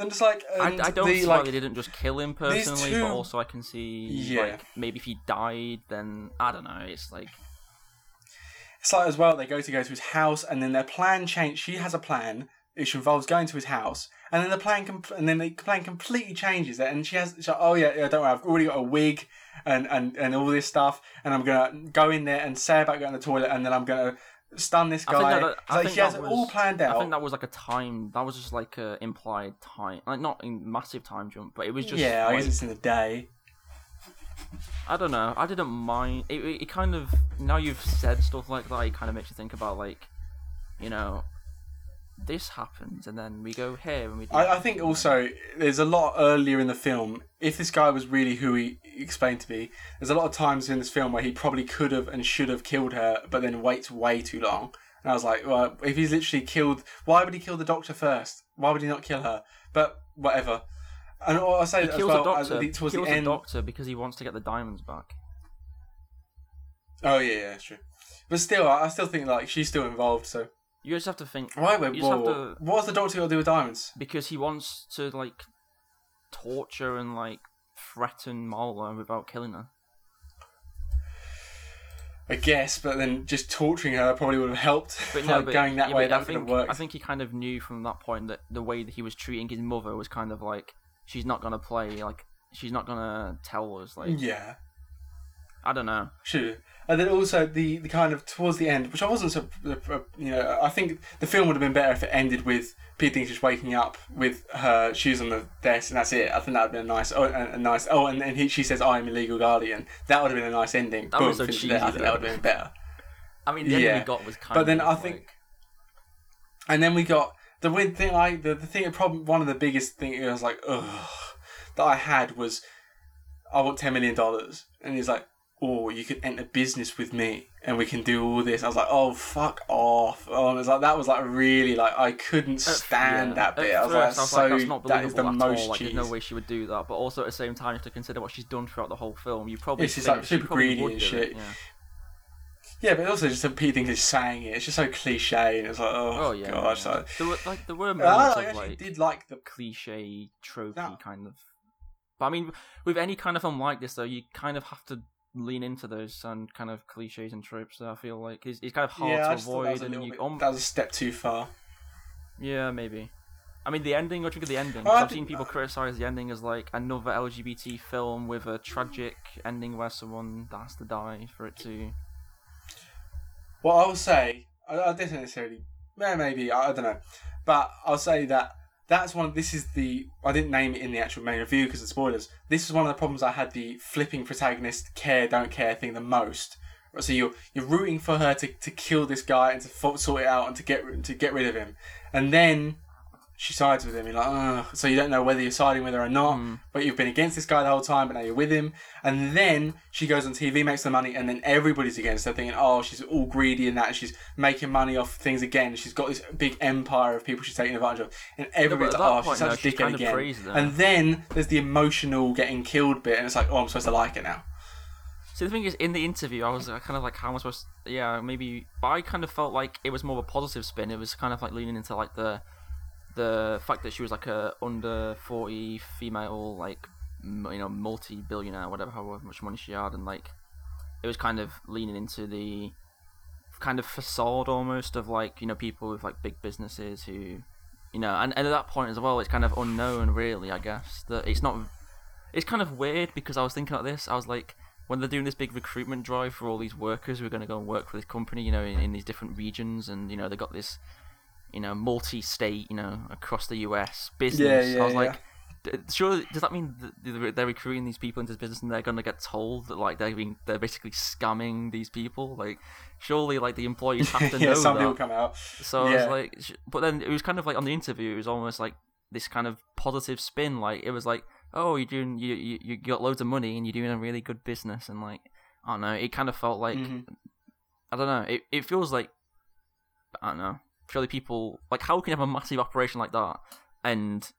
I'm just like, I, I don't the, see why like, they didn't just kill him personally, two- but also I can see Yeah. like maybe if he died, then I don't know. It's like It's like as well, they go to go to his house, and then their plan change. She has a plan which involves going to his house, and then the plan, com- and then the plan completely changes it. And she has, she's like, oh yeah, yeah, don't worry, I've already got a wig, and and and all this stuff, and I'm gonna go in there and say about going to the toilet, and then I'm gonna stun this I think guy. that, I like think she has that it was, all planned out. I think that was like a time. That was just like a implied time, like not a massive time jump, but it was just yeah, I like, guess it's in the day. I don't know. I didn't mind. It, it, it kind of now you've said stuff like that. It kind of makes you think about like, you know, this happens and then we go here and we. Do I, I think also there's a lot earlier in the film. If this guy was really who he explained to be, there's a lot of times in this film where he probably could have and should have killed her, but then waits way too long. And I was like, well, if he's literally killed, why would he kill the doctor first? Why would he not kill her? But whatever. And I say he as kills well, the as doctor. the- towards kills the end. the doctor because he wants to get the diamonds back. oh yeah, yeah, that's true. But still, I I still think like she's still involved. So You just have to think why? Wait, You just have to- what's the doctor got to do with diamonds? because he wants to like torture and like threaten Marla without killing her. I guess, but then just torturing her probably would have helped. But [laughs] like but, going that yeah, way, but I that would think have worked. I think he kind of knew from that point that the way that he was treating his mother was kind of like she's not gonna play like she's not gonna tell us like yeah. I don't know. Sure. And then also the, the kind of towards the end, which I wasn't so, uh, you know, I think the film would have been better if it ended with Peter Dinklage just waking up with her shoes on the desk and that's it. I think that would have been a nice, oh, a, a nice. Oh, and then he, she says, "I am a legal guardian." That would have been a nice ending. That Boom, was so cheesy, there. I think though. that would have been better. I mean, the ending Yeah. we got was kind But then I like, think- And then we got the weird thing. I the, the thing, problem, one of the biggest thing was like, ugh, that I had was, I want ten million dollars, and he's like, oh, you could enter business with me, and we can do all this. I was like, oh, fuck off. Um, oh, it was like that was like really like I couldn't stand yeah, that bit. At I was like, I was so like, that's not that is the most all. Like, there's no way she would do that. But also at the same time, you have to consider what she's done throughout the whole film. You probably It's just, like, super greedy and shit. It, yeah. Yeah, but also just Pete Dinklage saying it. It's just so cliche, and it's like, oh, Oh yeah. gosh. yeah. Like, There were like there were moments I of actually like did like the cliche tropey No. kind of. But I mean, with any kind of film like this, though, you kind of have to lean into those and kind of cliches and tropes that I feel like is it's kind of hard yeah, to I just thought that avoid was a and you bit- um, that was a step too far. yeah maybe. I mean the ending. What do you think of the ending? Oh, I've seen people criticize the ending as like another LGBT film with a tragic ending where someone has to die for it to. Well, I will say, I, I don't necessarily, maybe I, I don't know, but I'll say that that's one. This is the I didn't name it in the actual main review because of spoilers. This is one of the problems I had the flipping protagonist care don't care thing the most. So you're you're rooting for her to, to kill this guy and to sort it out and to get to get rid of him, and then she sides with him. You're like, Ugh. so you don't know whether you're siding with her or not, Mm. but you've been against this guy the whole time, but now you're with him. And then she goes on TV, makes the money, and then everybody's against her, thinking, oh, she's all greedy and that, and she's making money off things again. She's got this big empire of people she's taking advantage of, and everybody's at like, oh, point, she's such though, a dickhead again. And then there's the emotional getting killed bit, and it's like, oh, I'm supposed to like it now. See, the thing is, in the interview, I was uh, kind of like, how am I supposed? To, yeah, maybe. But I kind of felt like it was more of a positive spin. It was kind of like leaning into like the, the fact that she was like a under forty female, like you know, multi billionaire, whatever, however much money she had, and like, it was kind of leaning into the kind of facade almost of like you know people with like big businesses who, you know, and, and at that point as well, it's kind of unknown really. I guess that it's not. It's kind of weird because I was thinking about this. I was like when they're doing this big recruitment drive for all these workers who are going to go and work for this company, you know, in, in these different regions, and you know they got this, you know, multi-state, you know, across the U.S. business. yeah, I was yeah. like, surely does that mean that they're- recruiting these people into this business and they're going to get told that like they're being they're basically scamming these people? Like, surely like the employees have to [laughs] yeah, know some that. people come out. So I was like, sh- but then it was kind of like on the interview, it was almost like this kind of positive spin. Like it was like, oh, you're doing, you you you got loads of money and you're doing a really good business, and like, I don't know, it kind of felt like, Mhm. I don't know, it it feels like, I don't know, surely people like how can you have a massive operation like that and.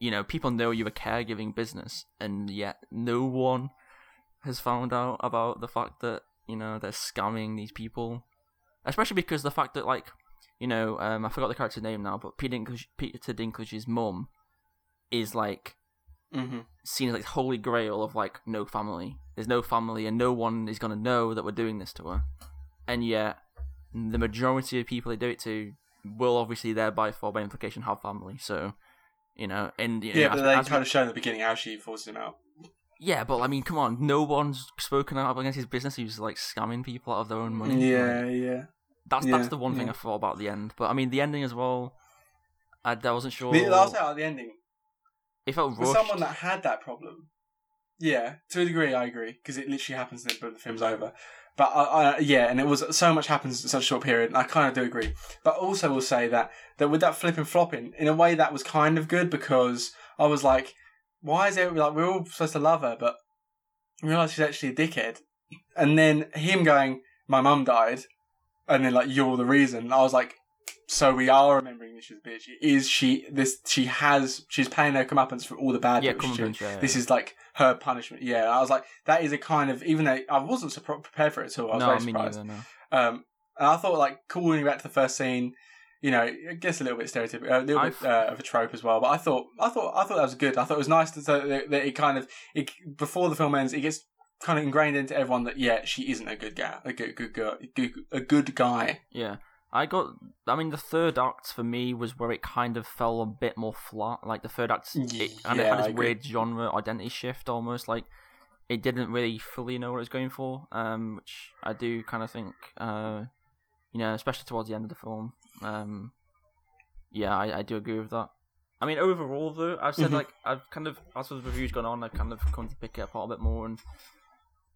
You know, people know you're a caregiving business, and yet no one has found out about the fact that you know they're scamming these people especially because the fact that like you know um i forgot the character's name now but peter dinklage peter dinklage's mum is like Mhm. seen as like holy grail of like no family there's no family and no one is going to know that we're doing this to her and yet the majority of people they do it to will obviously thereby for by implication have family so you know and you know, Yeah, as- they as kind of show in the beginning how she forces him out. yeah but i mean come on no one's spoken out against his business who's like scamming people out of their own money Like, Yeah, yeah. That's Yeah, that's the one thing. I thought about the end. But I mean, the ending as well. I, I wasn't sure. The last out the ending, it felt for someone that had that problem, yeah, to a degree, I agree because it literally happens but the film's over. But I, I, yeah, and it was so much happens in such a short period. I kind of do agree, but also will say that that with that flipping flopping, in a way, that was kind of good because I was like, why is it like we're all supposed to love her, but we realise she's actually a dickhead, and then him going, my mum died, and then like you're the reason. I was like, so we are remembering this she's a bitch. Is she this? She has she's paying her comeuppance for all the bad yeah, that she's come doing. on, yeah, This is like her punishment. Yeah, I was like, that is a kind of even though I wasn't surpri- prepared for it at all. I was no, very I mean surprised. neither. No. Um, and I thought like calling back to the first scene, you know, I guess a little bit stereotypical, a little bit I've- uh, of a trope as well. But I thought, I thought, I thought that was good. I thought it was nice to, that, that it kind of it, before the film ends, it gets kind of ingrained into everyone that yeah, she isn't a good guy, a good good girl, good, a good guy. Yeah, I got. I mean, the third act for me was where it kind of fell a bit more flat. Like the third act, it kind of Yeah, had this weird genre identity shift almost. Like it didn't really fully know what it was going for. Um, which I do kind of think. Uh, you know, especially towards the end of the film. Um, yeah, I, I do agree with that. I mean, overall though, I've said Mhm. like I've kind of as the reviews gone on, I've kind of come to pick it apart a bit more and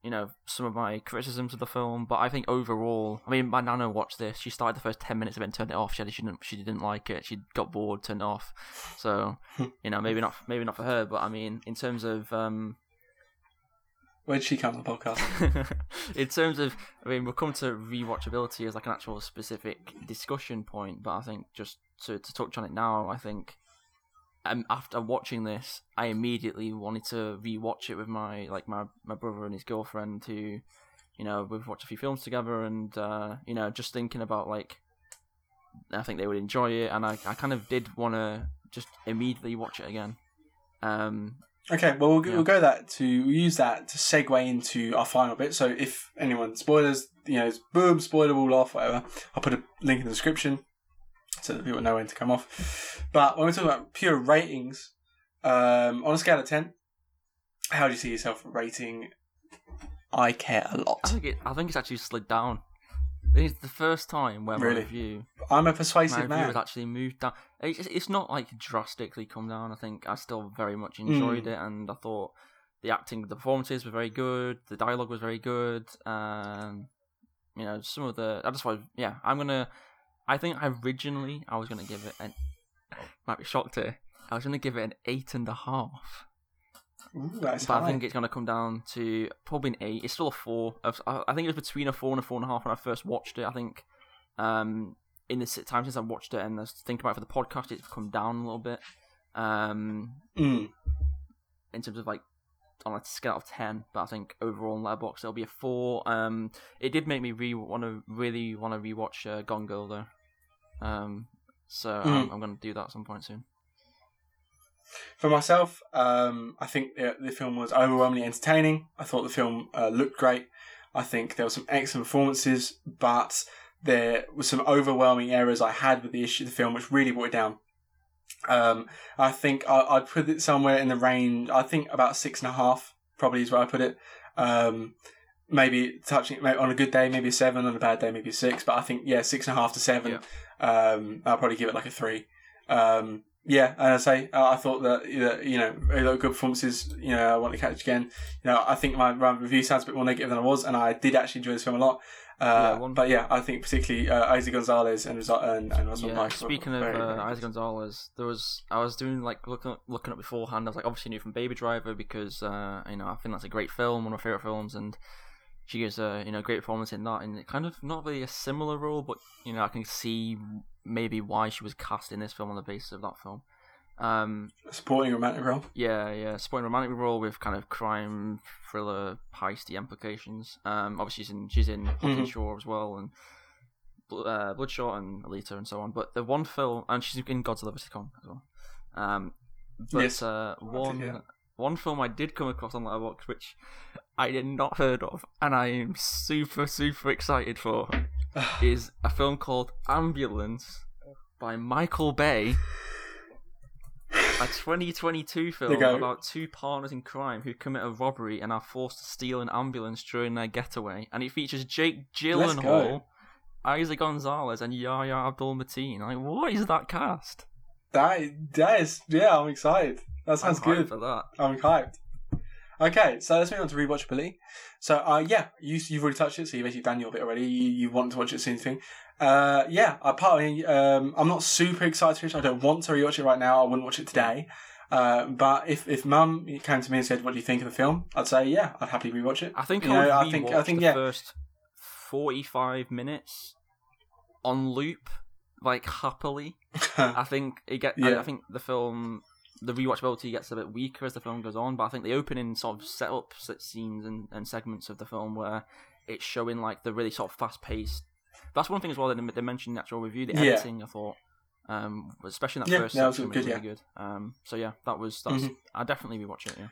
you know some of my criticisms of the film. But I think overall, I mean, my nana watched this. She started the first ten minutes of it and turned it off. She she didn't she didn't like it. She got bored, turned it off. So [laughs] you know maybe not maybe not for her, but I mean in terms of um Where'd she come on the podcast? [laughs] in terms of, I mean, we'll come to rewatchability as like an actual specific discussion point, but I think just to, to touch on it now, I think um, after watching this, I immediately wanted to rewatch it with my like my, my brother and his girlfriend who, you know, we've watched a few films together and uh, you know, just thinking about like I think they would enjoy it and I, I kind of did want to just immediately watch it again. Um Okay, well we'll, Yeah. we'll go that to we'll use that to segue into our final bit. So if anyone spoilers, you know, it's boom, spoiler all off, whatever. I'll put a link in the description so that people know when to come off. But when we talk about pure ratings, um, on a scale of ten, how do you see yourself rating? I care a lot. think it. I think it's actually slid down. It's the first time where my Really? review, I'm a my persuasive review man. has actually moved down. It's, it's not like drastically come down. I think I still very much enjoyed Mm. it, and I thought the acting, the performances were very good. The dialogue was very good. Um, you know, some of the. I just was. Yeah, I'm gonna. I think originally I was gonna give it an. Might be shocked here. I was gonna give it an eight and a half. Ooh, But high. I think it's going to come down to probably an eight. It's still a four. I think it was between a four and a four and a half when I first watched it. I think um, in the time since I watched it and I was thinking about it for the podcast, it's come down a little bit. Um, Mm. in terms of like on a scale of ten, but I think overall in Letterboxd it'll be a four. Um, it did make me re want to really want to rewatch uh, Gone Girl though. Um, so I'm, Mm. I'm going to do that at some point soon. For myself, um, I think the, the film was overwhelmingly entertaining. I thought the film uh, looked great. I think there were some excellent performances, but there were some overwhelming errors I had with the issue of the film, which really brought it down. Um, I think I, I'd put it somewhere in the range. I think about six and a half probably is where I put it. Um, maybe touching maybe on a good day, maybe a seven. On a bad day, maybe a six. But I think yeah, six and a half to seven. Um, I'll probably give it like a three. Um, yeah, and I say I thought that you know a lot of good performances. You know, I want to catch again. You know, I think my, my review sounds a bit more negative than I was, and I did actually enjoy this film a lot. Uh, Yeah, but yeah, I think particularly uh, Eiza Gonzalez and and, and Yeah, were speaking of uh. Eiza Gonzalez, there was I was doing like looking looking up beforehand. I was like, obviously knew from Baby Driver because uh, you know I think that's a great film, one of my favorite films, and she gives a you know great performance in that, and kind of not really a similar role, but you know I can see maybe why she was cast in this film on the basis of that film. Um, supporting romantic role. yeah, yeah, supporting romantic role with kind of crime thriller heisty implications. Um, obviously she's in she's in Mhm. Shore as well, and uh, Bloodshot and Alita and so on. But the one film, and she's in Godzilla vs Kong as well. Um, but Yes. uh, one yeah. One film I did come across on Letterboxd, which I did not heard of, and I am super super excited for, [sighs] is a film called Ambulance by Michael Bay. A 2022 film about two partners in crime who commit a robbery and are forced to steal an ambulance during their getaway. And it features Jake Gyllenhaal. Eiza Gonzalez, and Yahya Abdul Mateen. Like, what is that cast? That that is yeah, I'm excited. That sounds I'm good. for that. I'm hyped. Okay, so let's move on to rewatchability. So, uh, yeah, you, you've already touched it, so you've basically done your bit already. You, you want to watch it, same thing. Uh, yeah, I part of me, um, I'm not super excited to finish. I don't want to rewatch it right now. I wouldn't watch it today. Uh, but if if Mum came to me and said, "What do you think of the film?" I'd say, "Yeah, I'd happily rewatch it." I think You I know, I think- I think, the yeah. first 45 minutes on loop, like happily. [laughs] I think it get. I, Yeah. I think the film, the rewatchability gets a bit weaker as the film goes on. But I think the opening sort of set up scenes and, and segments of the film where it's showing like the really sort of fast paced. That's one thing as well that they- mentioned in the actual review. The Yeah. editing, I thought, um, especially in that Yeah, first yeah, that was section, was good, really yeah. good. Um, so yeah, that was that's. Mhm. I definitely rewatch it. Yeah.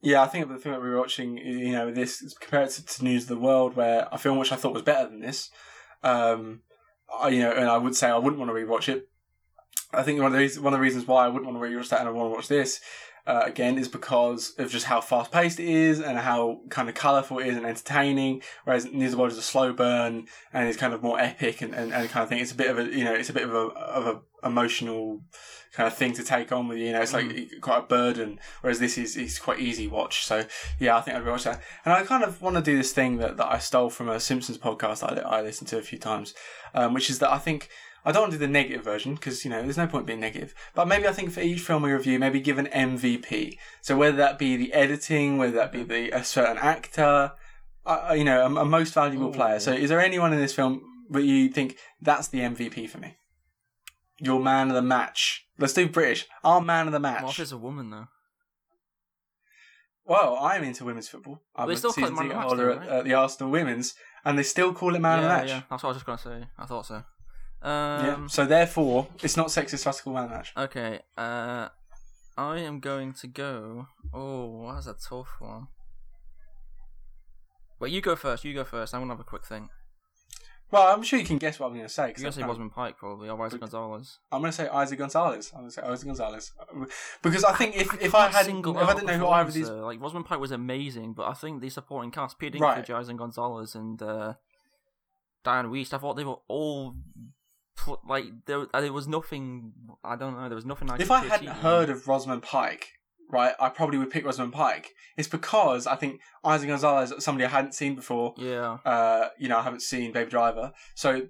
Yeah, I think the thing that we were watching, you know, this compared to, to News of the World, where a film which I thought was better than this, um, I, you know, and I would say I wouldn't want to rewatch it. I think one of the reasons, one of the reasons why I wouldn't want to rewatch that and I want to watch this uh, again is because of just how fast paced it is and how kind of colourful it is and entertaining. Whereas News of the World is a slow burn and it's kind of more epic and, and, and kind of thing. It's a bit of a you know, it's a bit of a of a emotional kind of thing to take on with you. You know, it's like quite a burden. Whereas this is is quite easy watch. So yeah, I think I'd rewatch that. And I kind of want to do this thing that, that I stole from a Simpsons podcast I, I listened to a few times, um, which is that I think I don't want to do the negative version because you know there's no point being negative. But maybe I think for each film we review, maybe give an MVP. So whether that be the editing, whether that be the a certain actor, uh, you know, a, a most valuable Ooh. player. So is there anyone in this film that you think that's the MVP for me? Your man of the match. Let's do British. Our man of the match. What if it's a woman though? Well, I'm into women's football. I'm They a still call it season man of the ticket match holder though, at, right? at the Arsenal women's, and they still call it man yeah, of the match. yeah, that's what I was just gonna say. I thought so. Yeah. Um, So therefore, it's not sexist to call man match. Okay. Uh, I am going to go. Oh, that's a tough one. Wait, you go first. You go first. I want to have a quick thing. Well, I'm sure you can guess what I'm going to say. You're gonna say Rosamund Pike probably, or Eiza Gonzalez. I'm going to say Eiza Gonzalez. I'm going to say Eiza Gonzalez because I think if, if I had single if I didn't know who either of these like Rosamund Pike was amazing, but I think the supporting cast, Peter Right. Dinklage, Eiza Gonzalez, and uh, Dianne Wiest, I thought they were all like there. There was nothing. I don't know. There was nothing. I if I hadn't heard of Rosamund Pike, right, I probably would pick Rosamund Pike. It's because I think Eiza Gonzalez is somebody I hadn't seen before. Yeah. Uh, you know, I haven't seen Baby Driver, so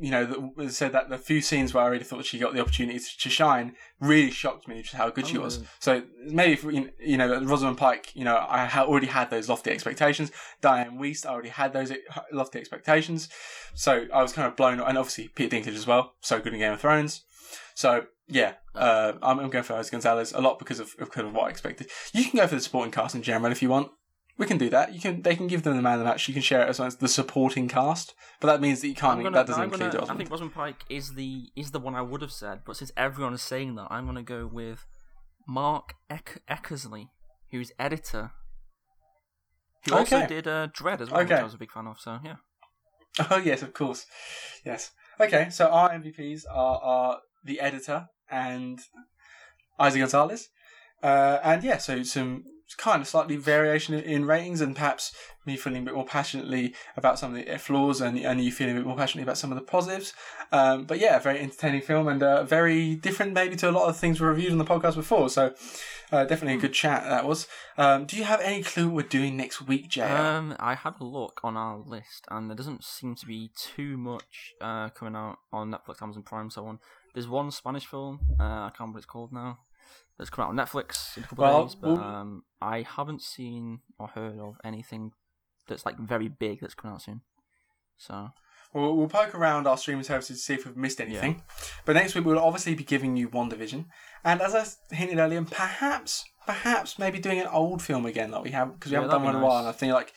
you know, the, said that the few scenes where I really thought she got the opportunity to, to shine really shocked me just how good she Oh, was. yeah. So maybe if, you know, Rosamund Pike, you know, I ha- already had those lofty expectations. Dianne Wiest, I already had those uh, lofty expectations. So I was kind of blown, and obviously Peter Dinklage as well, so good in Game of Thrones. So yeah, uh, I'm, I'm going for Eiza Gonzalez a lot because of, of kind of what I expected. You can go for the supporting cast in general if you want. We can do that. You can. They can give them the man of the match. You can share it as well as the supporting cast, but that means that you can't. Gonna, that doesn't I'm include gonna, I think Rosamund Pike is the is the one I would have said, but since everyone is saying that, I'm gonna go with Mark Eck- Eckersley, who's editor, who also Okay. did uh, Dredd as well, which I was a big fan of. So yeah, [laughs] Oh yes, of course. Yes. Okay, so our MVPs are, are the editor and Eiza Gonzalez. Uh, and yeah, so some kind of slightly variation in, in ratings and perhaps me feeling a bit more passionately about some of the flaws and, and you feeling a bit more passionately about some of the positives. Um, but yeah, a very entertaining film and uh, very different maybe to a lot of things we reviewed on the podcast before. So uh, definitely a good chat that was. Um, do you have any clue what we're doing next week, JR? um, I had a look on our list, and there doesn't seem to be too much uh, coming out on Netflix, Amazon Prime, so on. There's one Spanish film, uh, I can't remember what it's called now. That's come out on Netflix in a couple Well, of days, but we'll- um, I haven't seen or heard of anything that's like very big that's coming out soon. So We'll, we'll poke around our streaming services to see if we've missed anything. But next week we'll obviously be giving you WandaVision, and as I hinted earlier, perhaps, perhaps maybe doing an old film again like we have because we Yeah, haven't done one in a while. And I think like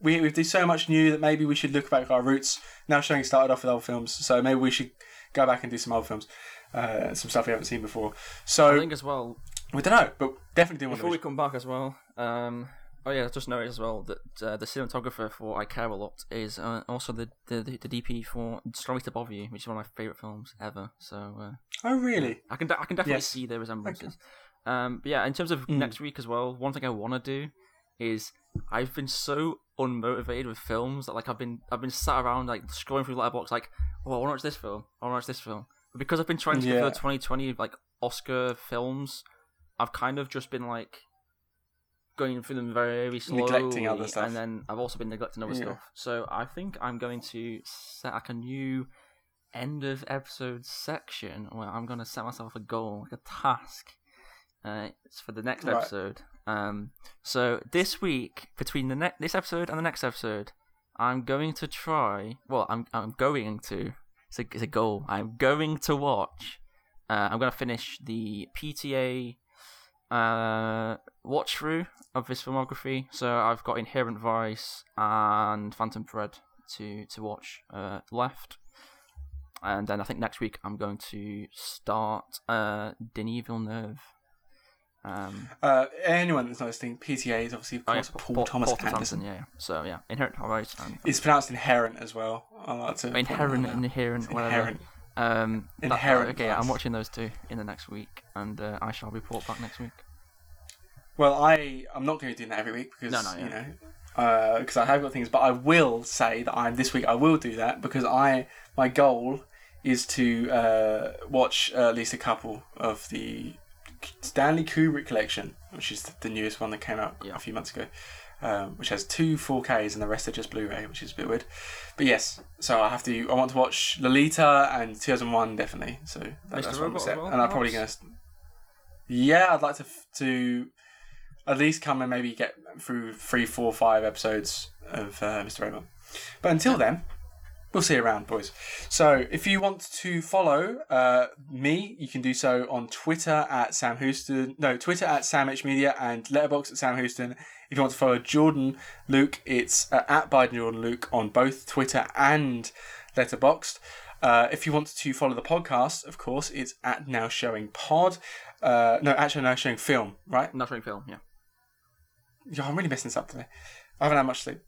we we do so much new that maybe we should look back at our roots. Now showing started off with old films, so maybe we should go back and do some old films, uh, some stuff we haven't seen before. So I think as well we don't know, but definitely doing One Before we come back as well, um, oh yeah, just noticed as well that uh, the cinematographer for I Care a Lot is uh, also the, the the DP for Sorry to Bother You, which is one of my favorite films ever. So uh, Oh really? I can I can definitely Yes. see the resemblances. Um, but yeah, in terms of Mm. next week as well, one thing I want to do is I've been so unmotivated with films that like I've been I've been sat around like scrolling through Letterboxd like, oh I want to watch this film, I want to watch this film. But because I've been trying to get Yeah. the 2020 like Oscar films, I've kind of just been like going through them very slowly, Neglecting other stuff. and then I've also been neglecting other Yeah. stuff. So I think I'm going to set like a new end of episode section where I'm going to set myself a goal, like a task. Uh, it's for the next Right. episode. Um, so this week, between the ne- this episode and the next episode, I'm going to try. Well, I'm I'm going to. It's a, it's a goal. I'm going to watch. Uh, I'm going to finish the PTA uh, watch through of his filmography. So I've got Inherent Vice and Phantom Thread to to watch uh, left. And then I think next week I'm going to start uh, Denis Villeneuve. Um, Uh, anyone that's listening, PTA is obviously of oh, yeah, course Paul, Thomas Anderson. yeah, yeah. So yeah, Inherent Vice and It's pronounced inherent as well. I like to Inherent, that. Inherent, whatever. inherent. Um, that- Inherent okay, I'm watching those two in the next week, and uh, I shall report back next week. Well, I I'm not going to do that every week because No, no, you know because I have got things, but I will say that I'm this week I will do that because I my goal is to uh, watch uh, at least a couple of the Stanley Kubrick collection, which is the newest one that came out Yeah. a few months ago. Um, which has two 4Ks and the rest are just Blu-ray, which is a bit weird. But yes, so I have to. I want to watch Lolita and 2001 definitely. So that, that's what I'm set. and I'm probably gonna. Yeah, I'd like to to at least come and maybe get through three, four, five episodes of uh, Mr. Robot. But until then, we'll see you around, boys. So if you want to follow uh, me, you can do so on Twitter at Sam Houston. No, Twitter at Sam H Media and Letterboxd at Sam Houston. If you want to follow Jordan Luke, it's uh, at Biden Jordan Luke on both Twitter and Letterboxd. Uh, if you want to follow the podcast, of course, it's at Now Showing Pod. Uh, no, actually, Now showing film, right? Not showing film. Yeah. Yeah, I'm really messing this up today. I haven't had much sleep.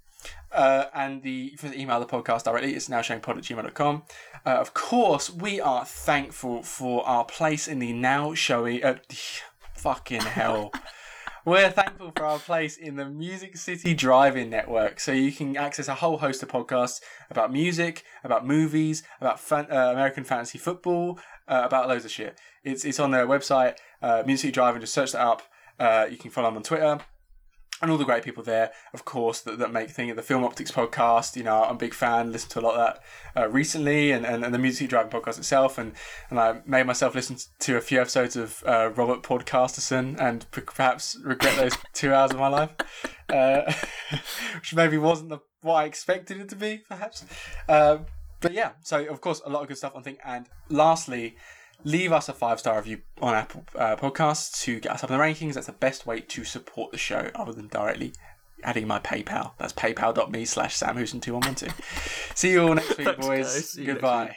Uh, and the for the email the podcast directly, it's now showing pod at gmail.com. Uh, of course, we are thankful for our place in the now showing. Uh, [laughs] fucking hell. [laughs] We're thankful for our place in the Music City Drive-In Network, so you can access a whole host of podcasts about music, about movies, about fan- uh, American fantasy football, uh, about loads of shit. It's it's on their website, uh, Music City Drive-In. Just search that up. Uh, you can follow them on Twitter and all the great people there, of course, that, that make thing the Film Optics podcast. You know, I'm a big fan, listened to a lot of that uh, recently, and, and, and the Music Driving podcast itself. And, and I made myself listen to a few episodes of uh, Robert Podcasterson and perhaps regret those [laughs] two hours of my life, uh, [laughs] which maybe wasn't the, what I expected it to be, perhaps. Uh, but yeah, so of course, a lot of good stuff on thing. And lastly, leave us a five star review on Apple uh, Podcasts to get us up in the rankings. That's the best way to support the show, other than directly adding my PayPal. That's paypal.me slash samhouston2112. See you all next [laughs] week, boys. Goodbye.